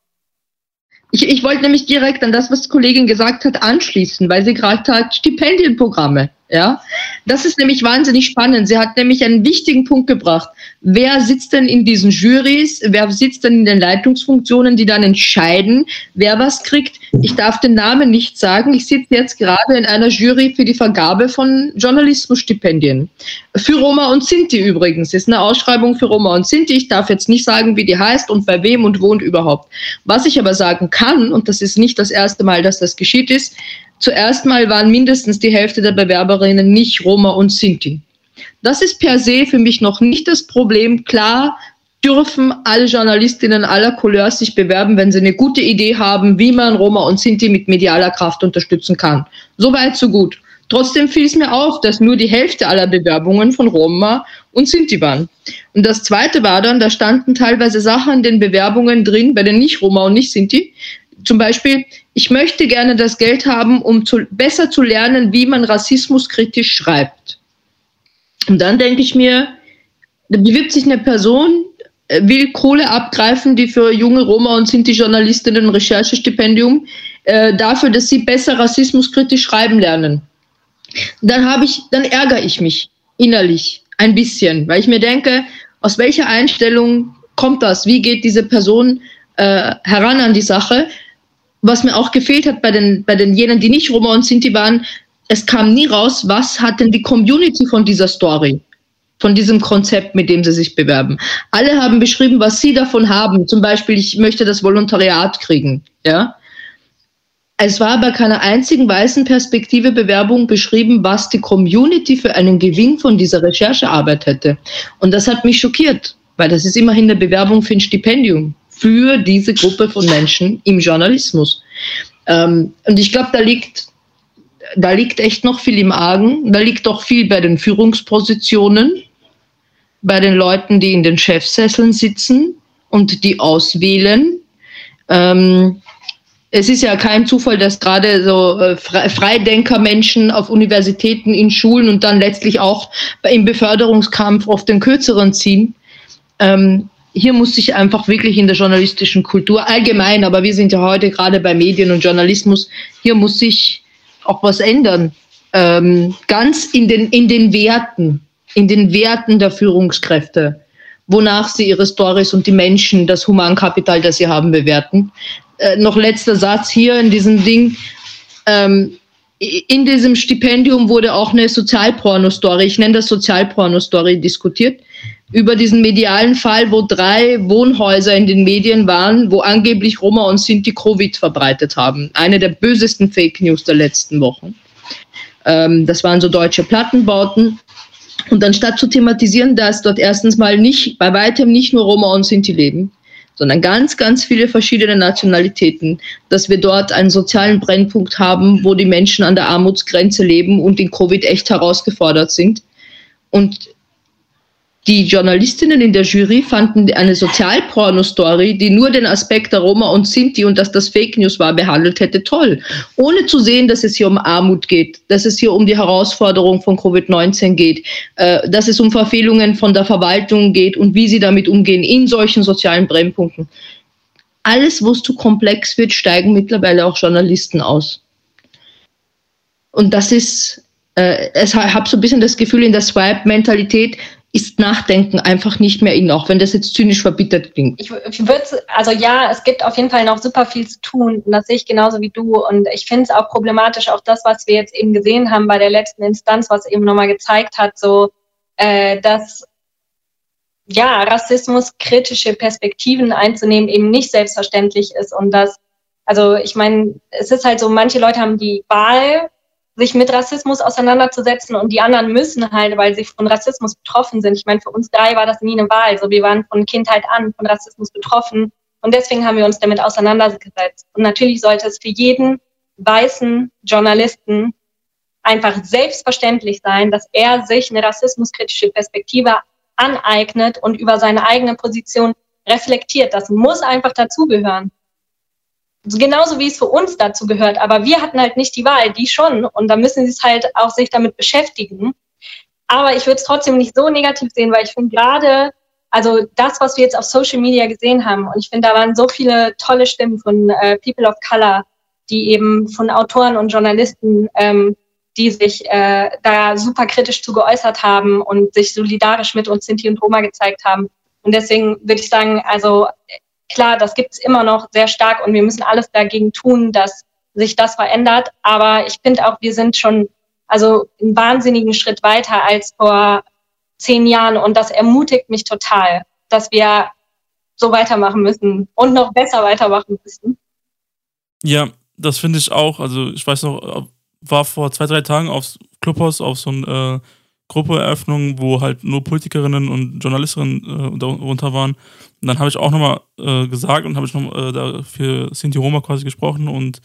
Ich, ich wollte nämlich direkt an das, was die Kollegin gesagt hat, anschließen, weil sie gerade hat Stipendienprogramme. Ja, das ist nämlich wahnsinnig spannend. Sie hat nämlich einen wichtigen Punkt gebracht. Wer sitzt denn in diesen Juries? Wer sitzt denn in den Leitungsfunktionen, die dann entscheiden, wer was kriegt? Ich darf den Namen nicht sagen. Ich sitze jetzt gerade in einer Jury für die Vergabe von Journalismusstipendien. Für Roma und Sinti übrigens. Ist eine Ausschreibung für Roma und Sinti. Ich darf jetzt nicht sagen, wie die heißt und bei wem und wo und überhaupt. Was ich aber sagen kann, und das ist nicht das erste Mal, dass das geschieht, ist, Zuerst mal waren mindestens die Hälfte der Bewerberinnen nicht Roma und Sinti. Das ist per se für mich noch nicht das Problem. Klar dürfen alle Journalistinnen aller Couleurs sich bewerben, wenn sie eine gute Idee haben, wie man Roma und Sinti mit medialer Kraft unterstützen kann. Soweit, so gut. Trotzdem fiel es mir auf, dass nur die Hälfte aller Bewerbungen von Roma und Sinti waren. Und das Zweite war dann, da standen teilweise Sachen in den Bewerbungen drin, bei den Nicht-Roma und Nicht-Sinti, zum Beispiel, ich möchte gerne das Geld haben, um zu, besser zu lernen, wie man rassismuskritisch schreibt. Und dann denke ich mir, da bewirbt sich eine Person, äh, will Kohle abgreifen, die für junge Roma und Sinti-Journalistinnen ein Recherchestipendium, äh, dafür, dass sie besser rassismuskritisch schreiben lernen. Dann habe ich, dann ärgere ich mich innerlich ein bisschen, weil ich mir denke, aus welcher Einstellung kommt das? Wie geht diese Person äh, heran an die Sache? was mir auch gefehlt hat bei den, bei den jenen, die nicht Roma und Sinti waren, es kam nie raus, was hat denn die Community von dieser Story, von diesem Konzept, mit dem sie sich bewerben. Alle haben beschrieben, was sie davon haben. Zum Beispiel, ich möchte das Volontariat kriegen. Ja? Es war bei keiner einzigen weißen Perspektive Bewerbung beschrieben, was die Community für einen Gewinn von dieser Recherchearbeit hätte. Und das hat mich schockiert, weil das ist immerhin eine Bewerbung für ein Stipendium für diese Gruppe von Menschen im Journalismus. Ähm, und ich glaube, da liegt, da liegt echt noch viel im Argen. Da liegt auch viel bei den Führungspositionen, bei den Leuten, die in den Chefsesseln sitzen und die auswählen. Ähm, es ist ja kein Zufall, dass gerade so äh, Freidenker-Menschen auf Universitäten, in Schulen und dann letztlich auch im Beförderungskampf oft den Kürzeren ziehen. Ähm, hier muss sich einfach wirklich in der journalistischen Kultur allgemein, aber wir sind ja heute gerade bei Medien und Journalismus, hier muss sich auch was ändern. Ähm, ganz in den, in den Werten, in den Werten der Führungskräfte, wonach sie ihre Stories und die Menschen, das Humankapital, das sie haben, bewerten. Äh, noch letzter Satz hier in diesem Ding. Ähm, in diesem Stipendium wurde auch eine Sozialporno-Story, ich nenne das Sozialporno-Story, diskutiert über diesen medialen Fall, wo drei Wohnhäuser in den Medien waren, wo angeblich Roma und Sinti Covid verbreitet haben. Eine der bösesten Fake News der letzten Wochen. Ähm, das waren so deutsche Plattenbauten. Und anstatt zu thematisieren, dass dort erstens mal nicht, bei weitem nicht nur Roma und Sinti leben, sondern ganz, ganz viele verschiedene Nationalitäten, dass wir dort einen sozialen Brennpunkt haben, wo die Menschen an der Armutsgrenze leben und in Covid echt herausgefordert sind. Und die Journalistinnen in der Jury fanden eine Sozialporno-Story, die nur den Aspekt der Roma und Sinti und dass das Fake News war, behandelt hätte, toll. Ohne zu sehen, dass es hier um Armut geht, dass es hier um die Herausforderung von Covid-19 geht, äh, dass es um Verfehlungen von der Verwaltung geht und wie sie damit umgehen in solchen sozialen Brennpunkten. Alles, wo es zu komplex wird, steigen mittlerweile auch Journalisten aus. Und das ist, äh, ich habe so ein bisschen das Gefühl, in der Swipe-Mentalität ist Nachdenken einfach nicht mehr in, auch wenn das jetzt zynisch verbittert klingt. Ich, würde, also ja, es gibt auf jeden Fall noch super viel zu tun. Und das sehe ich genauso wie du. Und ich finde es auch problematisch, auch das, was wir jetzt eben gesehen haben bei der letzten Instanz, was eben nochmal gezeigt hat, so, äh, dass ja, Rassismus kritische Perspektiven einzunehmen eben nicht selbstverständlich ist. Und dass also ich meine, es ist halt so, manche Leute haben die Wahl, sich mit Rassismus auseinanderzusetzen und die anderen müssen halt, weil sie von Rassismus betroffen sind. Ich meine, für uns drei war das nie eine Wahl. So, wir waren von Kindheit an von Rassismus betroffen und deswegen haben wir uns damit auseinandergesetzt. Und natürlich sollte es für jeden weißen Journalisten einfach selbstverständlich sein, dass er sich eine rassismuskritische Perspektive aneignet und über seine eigene Position reflektiert. Das muss einfach dazugehören. Genauso wie es für uns dazu gehört. Aber wir hatten halt nicht die Wahl, die schon. Und da müssen sie es halt auch sich damit beschäftigen. Aber ich würde es trotzdem nicht so negativ sehen, weil ich finde gerade, also das, was wir jetzt auf Social Media gesehen haben, und ich finde, da waren so viele tolle Stimmen von äh, People of Color, die eben von Autoren und Journalisten, ähm, die sich äh, da super kritisch zu geäußert haben und sich solidarisch mit uns Sinti und Roma gezeigt haben. Und deswegen würde ich sagen, also klar, das gibt es immer noch sehr stark und wir müssen alles dagegen tun, dass sich das verändert. Aber ich finde auch, wir sind schon also einen wahnsinnigen Schritt weiter als vor zehn Jahren und das ermutigt mich total, dass wir so weitermachen müssen und noch besser weitermachen müssen. Ja, das finde ich auch. Also ich weiß noch, war vor zwei, drei Tagen aufs Clubhaus auf so eine äh, Gruppeeröffnung, wo halt nur Politikerinnen und Journalistinnen äh, darunter waren. Und dann habe ich auch nochmal äh, gesagt und habe ich noch äh, da für Sinti Roma quasi gesprochen und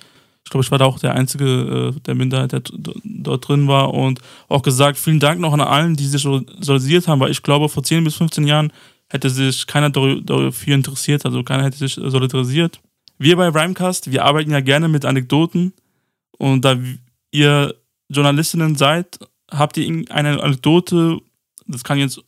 ich glaube, ich war da auch der Einzige äh, der Minderheit, der dort drin war und auch gesagt, vielen Dank noch an allen, die sich solidarisiert haben, weil ich glaube, vor 10 bis 15 Jahren hätte sich keiner dafür interessiert, also keiner hätte sich solidarisiert. Wir bei Rhymecast, wir arbeiten ja gerne mit Anekdoten und da ihr Journalistinnen seid, habt ihr eine Anekdote, das kann jetzt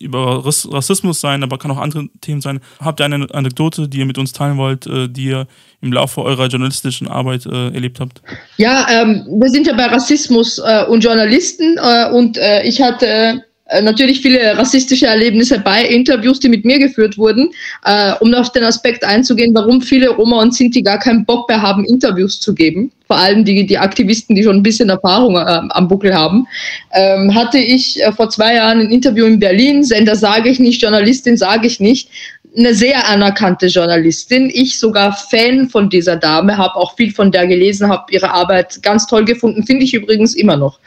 über Rassismus sein, aber kann auch andere Themen sein. Habt ihr eine Anekdote, die ihr mit uns teilen wollt, äh, die ihr im Laufe eurer journalistischen Arbeit äh, erlebt habt? Ja, ähm, wir sind ja bei Rassismus äh, und Journalisten äh, und äh, ich hatte äh, natürlich viele rassistische Erlebnisse bei Interviews, die mit mir geführt wurden, äh, um auf den Aspekt einzugehen, warum viele Roma und Sinti gar keinen Bock mehr haben, Interviews zu geben. Vor allem die, die Aktivisten, die schon ein bisschen Erfahrung äh, am Buckel haben. Ähm, hatte ich äh, vor zwei Jahren ein Interview in Berlin, Sender sage ich nicht, Journalistin sage ich nicht, eine sehr anerkannte Journalistin. Ich sogar Fan von dieser Dame, habe auch viel von der gelesen, habe ihre Arbeit ganz toll gefunden, finde ich übrigens immer noch.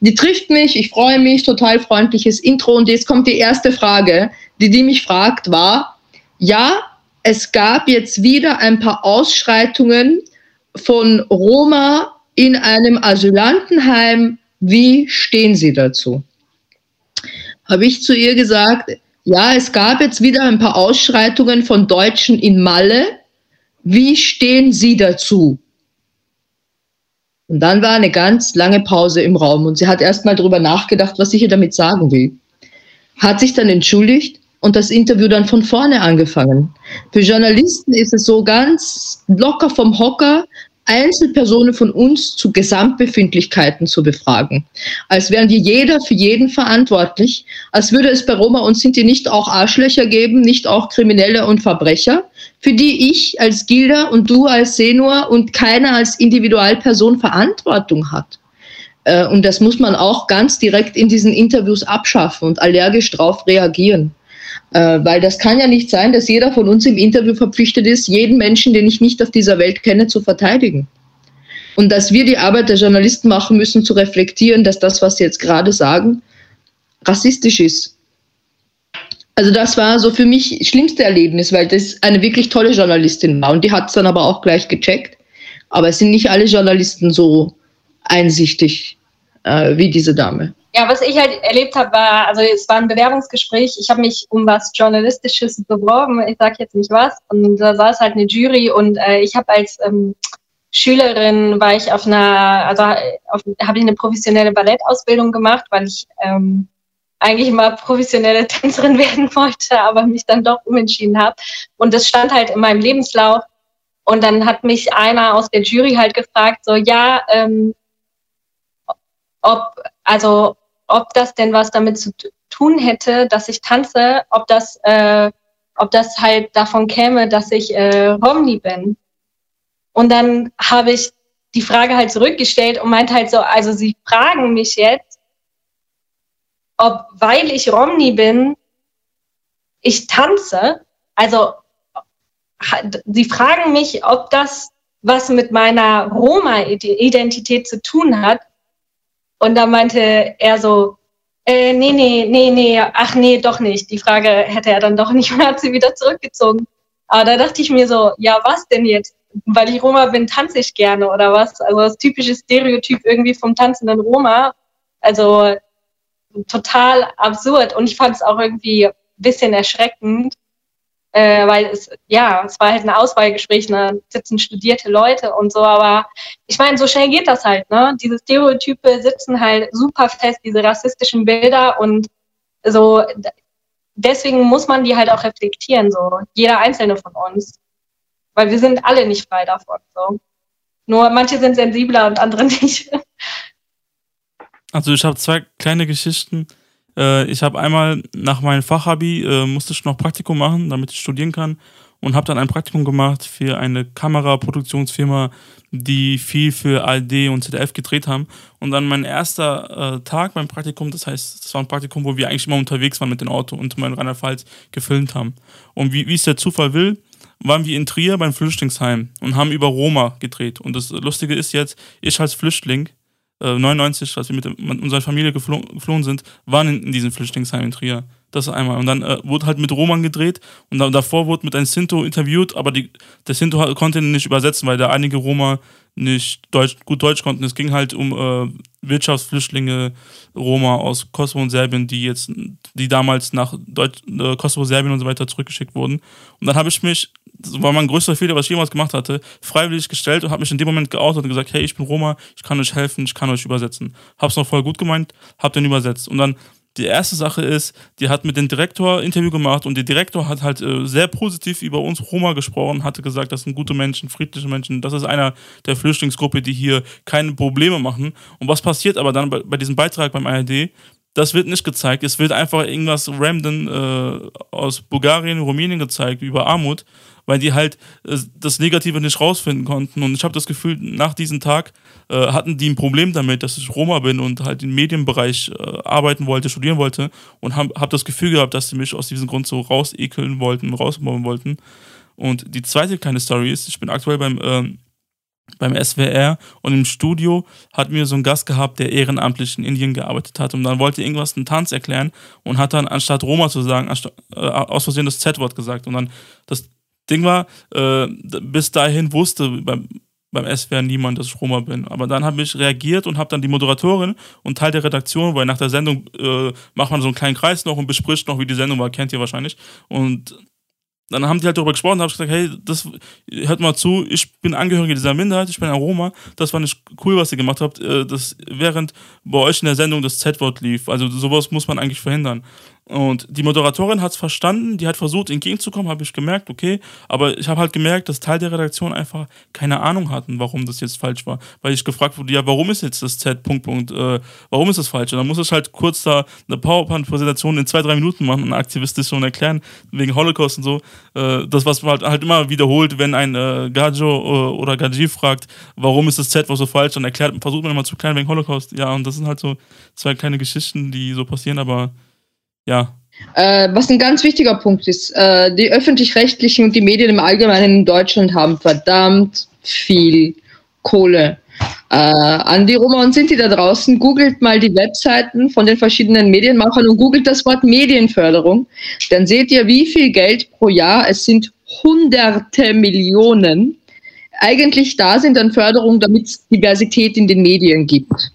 Die trifft mich, ich freue mich, total freundliches Intro und jetzt kommt die erste Frage, die die mich fragt, war, ja, es gab jetzt wieder ein paar Ausschreitungen von Roma in einem Asylantenheim. Wie stehen Sie dazu? Habe ich zu ihr gesagt, ja, es gab jetzt wieder ein paar Ausschreitungen von Deutschen in Malle. Wie stehen Sie dazu? Und dann war eine ganz lange Pause im Raum und sie hat erst mal darüber nachgedacht, was ich ihr damit sagen will. Hat sich dann entschuldigt und das Interview dann von vorne angefangen. Für Journalisten ist es so ganz locker vom Hocker, Einzelpersonen von uns zu Gesamtbefindlichkeiten zu befragen. Als wären die jeder für jeden verantwortlich, als würde es bei Roma und Sinti nicht auch Arschlöcher geben, nicht auch Kriminelle und Verbrecher, für die ich als Gilda und du als Senor und keiner als Individualperson Verantwortung hat. Äh, und das muss man auch ganz direkt in diesen Interviews abschaffen und allergisch darauf reagieren. Äh, weil das kann ja nicht sein, dass jeder von uns im Interview verpflichtet ist, jeden Menschen, den ich nicht auf dieser Welt kenne, zu verteidigen. Und dass wir die Arbeit der Journalisten machen müssen, zu reflektieren, dass das, was sie jetzt gerade sagen, rassistisch ist. Also das war so für mich das schlimmste Erlebnis, weil das eine wirklich tolle Journalistin war und die hat es dann aber auch gleich gecheckt. Aber es sind nicht alle Journalisten so einsichtig äh, wie diese Dame. Ja, was ich halt erlebt habe, war, also es war ein Bewerbungsgespräch. Ich habe mich um was Journalistisches beworben. Ich sage jetzt nicht was. Und da saß halt eine Jury und äh, ich habe als ähm, Schülerin war ich auf einer, also habe ich eine professionelle Ballettausbildung gemacht, weil ich ähm, eigentlich mal professionelle Tänzerin werden wollte, aber mich dann doch umentschieden habe. Und das stand halt in meinem Lebenslauf. Und dann hat mich einer aus der Jury halt gefragt, so ja, ähm, ob also ob das denn was damit zu tun hätte, dass ich tanze, ob das, äh, ob das halt davon käme, dass ich äh, Romney bin. Und dann habe ich die Frage halt zurückgestellt und meinte halt so, also sie fragen mich jetzt, ob weil ich Romney bin, ich tanze. Also sie fragen mich, ob das was mit meiner Roma-Identität zu tun hat. Und da meinte er so, äh, nee, nee, nee, nee, ach nee, doch nicht. Die Frage hätte er dann doch nicht und hat sie wieder zurückgezogen. Aber da dachte ich mir so, ja, was denn jetzt? Weil ich Roma bin, tanze ich gerne oder was? Also das typische Stereotyp irgendwie vom tanzenden Roma. Also total absurd und ich fand es auch irgendwie ein bisschen erschreckend, äh, weil es, ja, es war halt ein Auswahlgespräch, da sitzen studierte Leute und so, aber ich meine, so schnell geht das halt, ne? Diese Stereotype sitzen halt super fest, diese rassistischen Bilder und so, deswegen muss man die halt auch reflektieren, so, jeder einzelne von uns. Weil wir sind alle nicht frei davon, so. Nur manche sind sensibler und andere nicht. Also ich habe zwei kleine Geschichten. Äh, ich habe einmal nach meinem Fachabi äh, musste ich noch Praktikum machen, damit ich studieren kann und habe dann ein Praktikum gemacht für eine Kameraproduktionsfirma, die viel für ARD und ZDF gedreht haben. Und dann mein erster äh, Tag beim Praktikum, das heißt, das war ein Praktikum, wo wir eigentlich immer unterwegs waren mit dem Auto und in Rheinland-Pfalz gefilmt haben. Und wie es der Zufall will, waren wir in Trier beim Flüchtlingsheim und haben über Roma gedreht. Und das Lustige ist jetzt, ich als Flüchtling 99, äh, als wir mit, mit unserer Familie geflohen, geflohen sind, waren in, in diesem Flüchtlingsheim in Trier. Das einmal. Und dann äh, wurde halt mit Roman gedreht und da, davor wurde mit einem Sinto interviewt, aber die, der Sinto konnte ihn nicht übersetzen, weil da einige Roma nicht Deutsch, gut Deutsch konnten. Es ging halt um äh, Wirtschaftsflüchtlinge, Roma aus Kosovo und Serbien, die jetzt, die damals nach Deutsch, äh, Kosovo, Serbien und so weiter zurückgeschickt wurden. Und dann habe ich mich, war mein größter Fehler, was ich jemals gemacht hatte, freiwillig gestellt und habe mich in dem Moment geoutet und gesagt, hey, ich bin Roma, ich kann euch helfen, ich kann euch übersetzen. Hab's noch voll gut gemeint, hab den übersetzt. Und dann die erste Sache ist, die hat mit dem Direktor Interview gemacht und der Direktor hat halt äh, sehr positiv über uns Roma gesprochen, hatte gesagt, das sind gute Menschen, friedliche Menschen, das ist einer der Flüchtlingsgruppe, die hier keine Probleme machen. Und was passiert aber dann bei, bei diesem Beitrag beim ARD? Das wird nicht gezeigt. Es wird einfach irgendwas random äh, aus Bulgarien, Rumänien gezeigt über Armut weil die halt äh, das Negative nicht rausfinden konnten. Und ich habe das Gefühl, nach diesem Tag äh, hatten die ein Problem damit, dass ich Roma bin und halt im Medienbereich äh, arbeiten wollte, studieren wollte und habe hab das Gefühl gehabt, dass sie mich aus diesem Grund so rausekeln wollten, rausmobben wollten. Und die zweite kleine Story ist, ich bin aktuell beim, ähm, beim SWR und im Studio hat mir so ein Gast gehabt, der ehrenamtlich in Indien gearbeitet hat und dann wollte irgendwas einen Tanz erklären und hat dann anstatt Roma zu sagen, äh, aus Versehen das Z-Wort gesagt und dann das Ding war, äh, bis dahin wusste beim, beim SWR niemand, dass ich Roma bin. Aber dann habe ich reagiert und habe dann die Moderatorin und Teil der Redaktion, weil nach der Sendung äh, macht man so einen kleinen Kreis noch und bespricht noch, wie die Sendung war, kennt ihr wahrscheinlich. Und dann haben die halt darüber gesprochen, habe ich gesagt, hey, das hört mal zu, ich bin Angehörige dieser Minderheit, ich bin ein Roma, das war nicht cool, was ihr gemacht habt, äh, das während bei euch in der Sendung das Z-Wort lief. Also sowas muss man eigentlich verhindern. Und die Moderatorin hat es verstanden, die hat versucht, entgegenzukommen, habe ich gemerkt, okay. Aber ich habe halt gemerkt, dass Teil der Redaktion einfach keine Ahnung hatten, warum das jetzt falsch war. Weil ich gefragt wurde, ja, warum ist jetzt das Z, Punkt, Punkt, äh, warum ist das falsch? Und dann muss ich halt kurz da eine PowerPoint-Präsentation in zwei, drei Minuten machen und aktivistisch und erklären, wegen Holocaust und so. Äh, das, was man halt, halt immer wiederholt, wenn ein äh, Gajo äh, oder Gaji fragt, warum ist das Z was so falsch, dann erklärt, versucht man immer zu klären wegen Holocaust. Ja, und das sind halt so zwei kleine Geschichten, die so passieren, aber ja. Äh, was ein ganz wichtiger Punkt ist, äh, die öffentlich-rechtlichen und die Medien im Allgemeinen in Deutschland haben verdammt viel Kohle. Äh, an die Roma und Sinti da draußen, googelt mal die Webseiten von den verschiedenen Medienmachern und googelt das Wort Medienförderung. Dann seht ihr, wie viel Geld pro Jahr, es sind hunderte Millionen, eigentlich da sind an Förderung, damit es Diversität in den Medien gibt.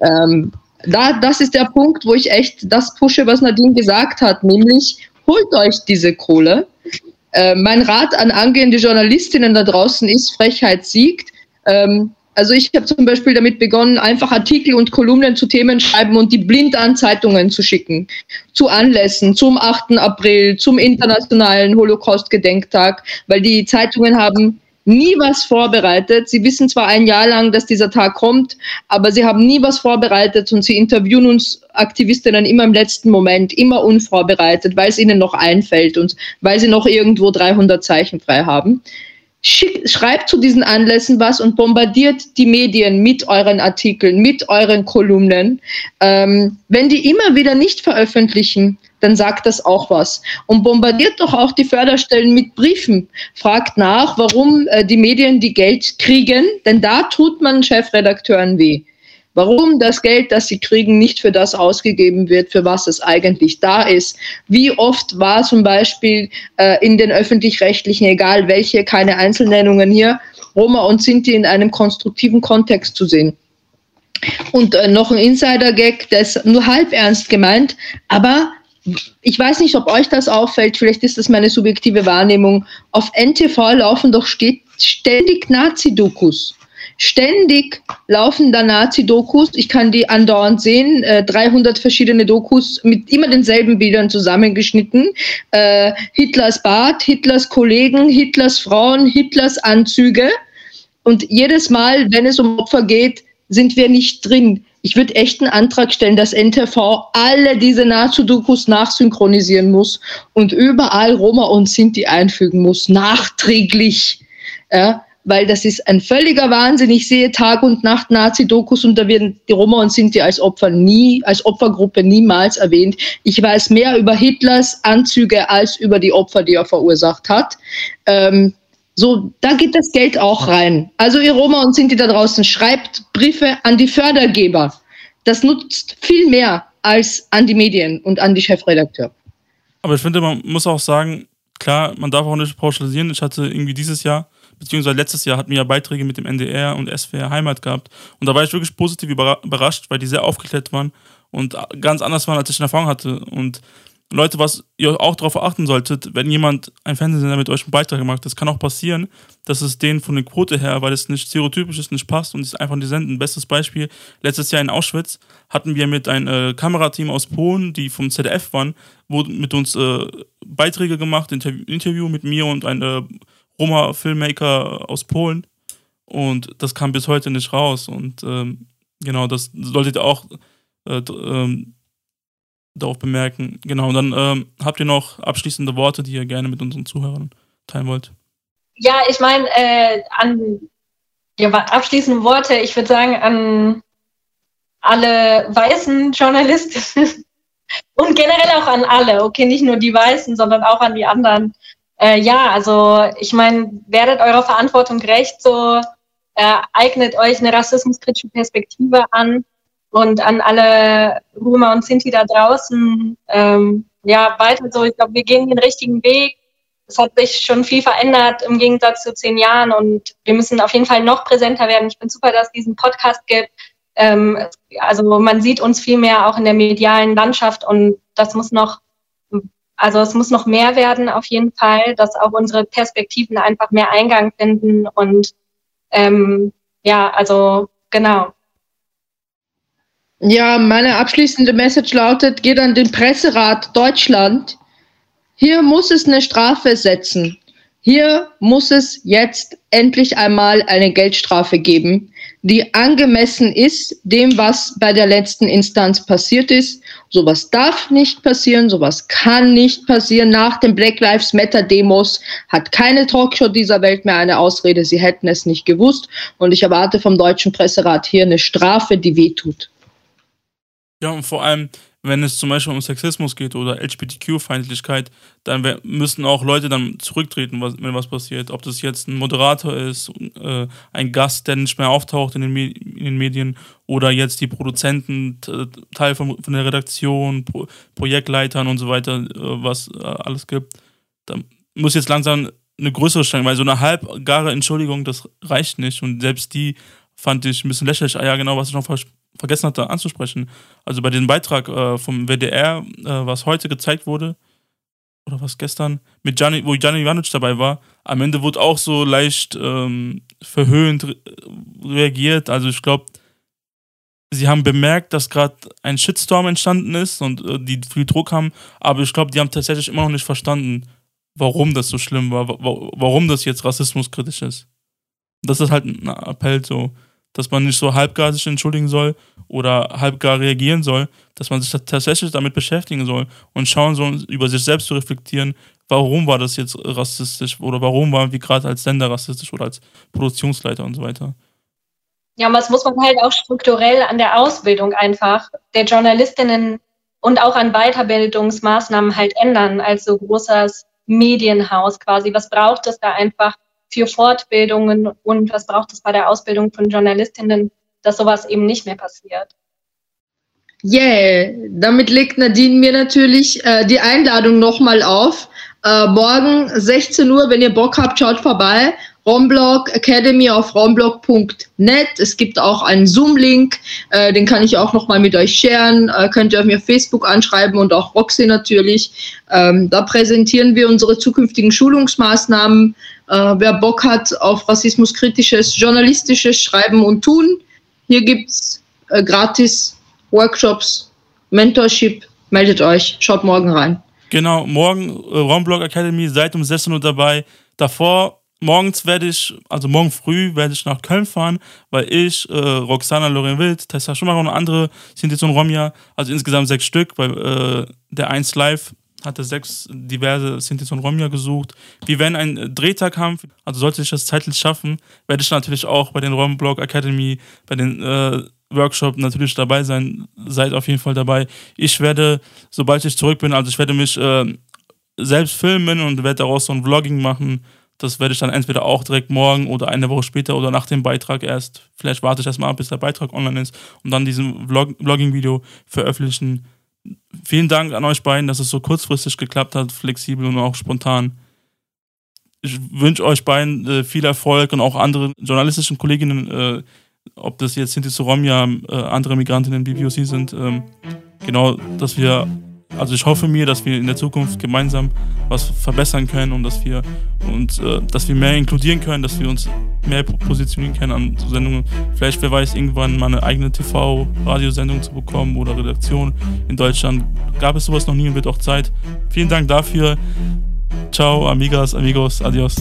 Ähm, da, das ist der Punkt, wo ich echt das pushe, was Nadine gesagt hat, nämlich holt euch diese Kohle. Äh, mein Rat an angehende Journalistinnen da draußen ist, Frechheit siegt. Ähm, also ich habe zum Beispiel damit begonnen, einfach Artikel und Kolumnen zu Themen schreiben und die blind an Zeitungen zu schicken. Zu Anlässen, zum 8. April, zum Internationalen Holocaust-Gedenktag, weil die Zeitungen haben nie was vorbereitet. Sie wissen zwar ein Jahr lang, dass dieser Tag kommt, aber sie haben nie was vorbereitet und sie interviewen uns Aktivistinnen immer im letzten Moment, immer unvorbereitet, weil es ihnen noch einfällt und weil sie noch irgendwo 300 Zeichen frei haben. Schick, schreibt zu diesen Anlässen was und bombardiert die Medien mit euren Artikeln, mit euren Kolumnen. Ähm, wenn die immer wieder nicht veröffentlichen, dann sagt das auch was. Und bombardiert doch auch die Förderstellen mit Briefen. Fragt nach, warum äh, die Medien die Geld kriegen, denn da tut man Chefredakteuren weh. Warum das Geld, das sie kriegen, nicht für das ausgegeben wird, für was es eigentlich da ist. Wie oft war zum Beispiel äh, in den öffentlich-rechtlichen, egal welche, keine Einzelnennungen hier, Roma und Sinti in einem konstruktiven Kontext zu sehen Und äh, noch ein Insider-Gag, der ist nur halb ernst gemeint, aber ich weiß nicht, ob euch das auffällt, vielleicht ist das meine subjektive Wahrnehmung. Auf NTV laufen doch ständig Nazi-Dokus. Ständig laufen da Nazi-Dokus. Ich kann die andauernd sehen. Äh, 300 verschiedene Dokus mit immer denselben Bildern zusammengeschnitten. Äh, Hitlers Bart, Hitlers Kollegen, Hitlers Frauen, Hitlers Anzüge. Und jedes Mal, wenn es um Opfer geht, sind wir nicht drin. Ich würde echt einen Antrag stellen, dass NTV alle diese Nazi-Dokus nachsynchronisieren muss und überall Roma und Sinti einfügen muss, nachträglich. Ja, weil das ist ein völliger Wahnsinn. Ich sehe Tag und Nacht Nazi-Dokus und da werden die Roma und Sinti als Opfer nie, als Opfergruppe niemals erwähnt. Ich weiß mehr über Hitlers Anzüge als über die Opfer, die er verursacht hat. Ähm, so, da geht das Geld auch rein. Also ihr Roma und Sinti da draußen, schreibt Briefe an die Fördergeber. Das nutzt viel mehr als an die Medien und an die Chefredakteur. Aber ich finde, man muss auch sagen, klar, man darf auch nicht pauschalisieren. Ich hatte irgendwie dieses Jahr, beziehungsweise letztes Jahr, hatten wir ja Beiträge mit dem NDR und SWR Heimat gehabt. Und da war ich wirklich positiv überrascht, weil die sehr aufgeklärt waren und ganz anders waren, als ich in Erfahrung hatte. Und Leute, was ihr auch darauf achten solltet, wenn jemand ein Fernsehsender mit euch einen Beitrag macht, das kann auch passieren, dass es denen von der Quote her, weil es nicht stereotypisch ist, nicht passt und es einfach nicht senden. Bestes Beispiel, letztes Jahr in Auschwitz hatten wir mit einem äh, Kamerateam aus Polen, die vom ZDF waren, wurden mit uns äh, Beiträge gemacht, Interview, Interview mit mir und einem äh, Roma-Filmmaker aus Polen und das kam bis heute nicht raus und ähm, genau, das solltet ihr auch äh, ähm, darauf bemerken. Genau, und dann ähm, habt ihr noch abschließende Worte, die ihr gerne mit unseren Zuhörern teilen wollt? Ja, ich meine, äh, an ja, abschließende Worte, ich würde sagen, an alle weißen Journalisten und generell auch an alle, okay, nicht nur die Weißen, sondern auch an die anderen. Äh, ja, also ich meine, werdet eurer Verantwortung gerecht, so äh, eignet euch eine rassismuskritische Perspektive an und an alle Roma und Sinti da draußen, ähm, ja, weiter so. Ich glaube, wir gehen den richtigen Weg. Es hat sich schon viel verändert im Gegensatz zu zehn Jahren und wir müssen auf jeden Fall noch präsenter werden. Ich bin super, dass es diesen Podcast gibt. Ähm, also man sieht uns viel mehr auch in der medialen Landschaft und das muss noch, also es muss noch mehr werden auf jeden Fall, dass auch unsere Perspektiven einfach mehr Eingang finden und ähm, ja, also genau. Ja, meine abschließende Message lautet, geht an den Presserat Deutschland. Hier muss es eine Strafe setzen. Hier muss es jetzt endlich einmal eine Geldstrafe geben, die angemessen ist dem, was bei der letzten Instanz passiert ist. Sowas darf nicht passieren, sowas kann nicht passieren. Nach den Black Lives Matter Demos hat keine Talkshow dieser Welt mehr eine Ausrede, sie hätten es nicht gewusst. Und ich erwarte vom Deutschen Presserat hier eine Strafe, die wehtut. Ja, und vor allem, wenn es zum Beispiel um Sexismus geht oder LGBTQ-Feindlichkeit, dann müssen auch Leute dann zurücktreten, wenn was passiert. Ob das jetzt ein Moderator ist, äh, ein Gast, der nicht mehr auftaucht in den, in den, Medien oder jetzt die Produzenten, Teil von, von der Redaktion, Pro Projektleitern und so weiter, äh, was äh, alles gibt. Da muss jetzt langsam eine größere Stellung, weil so eine halbgare Entschuldigung, das reicht nicht. Und selbst die fand ich ein bisschen lächerlich. Ah ja, genau, was ich noch vergessen hatte anzusprechen. Also bei dem Beitrag äh, vom WDR, äh, was heute gezeigt wurde, oder was gestern, mit Gianni, wo Gianni Ivanovic dabei war, am Ende wurde auch so leicht ähm, verhöhnt re reagiert. Also ich glaube, sie haben bemerkt, dass gerade ein Shitstorm entstanden ist und äh, die viel Druck haben, aber ich glaube, die haben tatsächlich immer noch nicht verstanden, warum das so schlimm war, warum das jetzt rassismuskritisch ist. Das ist halt ein Appell so dass man nicht so halbgar sich entschuldigen soll oder halbgar reagieren soll, dass man sich tatsächlich damit beschäftigen soll und schauen soll, über sich selbst zu reflektieren, warum war das jetzt rassistisch oder warum waren wir gerade als Sender rassistisch oder als Produktionsleiter und so weiter. Ja, und was muss man halt auch strukturell an der Ausbildung einfach der Journalistinnen und auch an Weiterbildungsmaßnahmen halt ändern, als so großes Medienhaus quasi. Was braucht es da einfach für Fortbildungen und was braucht es bei der Ausbildung von Journalistinnen, dass sowas eben nicht mehr passiert. Yeah, damit legt Nadine mir natürlich äh, die Einladung nochmal auf. Äh, morgen 16 Uhr, wenn ihr Bock habt, schaut vorbei. Romblog Academy auf romblog.net. Es gibt auch einen Zoom-Link, äh, den kann ich auch nochmal mit euch sharen. Äh, könnt ihr auf mir Facebook anschreiben und auch Roxy natürlich. Ähm, da präsentieren wir unsere zukünftigen Schulungsmaßnahmen. Äh, wer Bock hat auf rassismuskritisches, journalistisches Schreiben und Tun, hier gibt es äh, gratis Workshops, Mentorship. Meldet euch, schaut morgen rein. Genau, morgen äh, Romblog Academy, seid um 16 Uhr dabei. Davor morgens werde ich, also morgen früh werde ich nach Köln fahren, weil ich, äh, Roxana Lorraine Wild, Tessa Schumacher und andere sind jetzt und Romja, also insgesamt sechs Stück, weil äh, der 1 Live hatte sechs diverse Sintis und Romja gesucht. Wir werden einen Drehtag haben, also sollte ich das zeitlich schaffen, werde ich natürlich auch bei den Romblog Academy, bei den äh, Workshop natürlich dabei sein. Seid auf jeden Fall dabei. Ich werde, sobald ich zurück bin, also ich werde mich äh, selbst filmen und werde daraus so ein Vlogging machen das werde ich dann entweder auch direkt morgen oder eine Woche später oder nach dem Beitrag erst. Vielleicht warte ich erstmal ab, bis der Beitrag online ist und dann diesen Vlog Vlogging-Video veröffentlichen. Vielen Dank an euch beiden, dass es so kurzfristig geklappt hat, flexibel und auch spontan. Ich wünsche euch beiden äh, viel Erfolg und auch anderen journalistischen Kolleginnen, äh, ob das jetzt Sinti Soromia, äh, andere Migrantinnen in BBOC sind, ähm, genau, dass wir also ich hoffe mir, dass wir in der Zukunft gemeinsam was verbessern können und dass wir und äh, dass wir mehr inkludieren können, dass wir uns mehr positionieren können an so Sendungen. Vielleicht wer weiß, irgendwann mal eine eigene TV-Radiosendung zu bekommen oder Redaktion in Deutschland. Gab es sowas noch nie und wird auch Zeit. Vielen Dank dafür. Ciao, amigas, amigos, adios.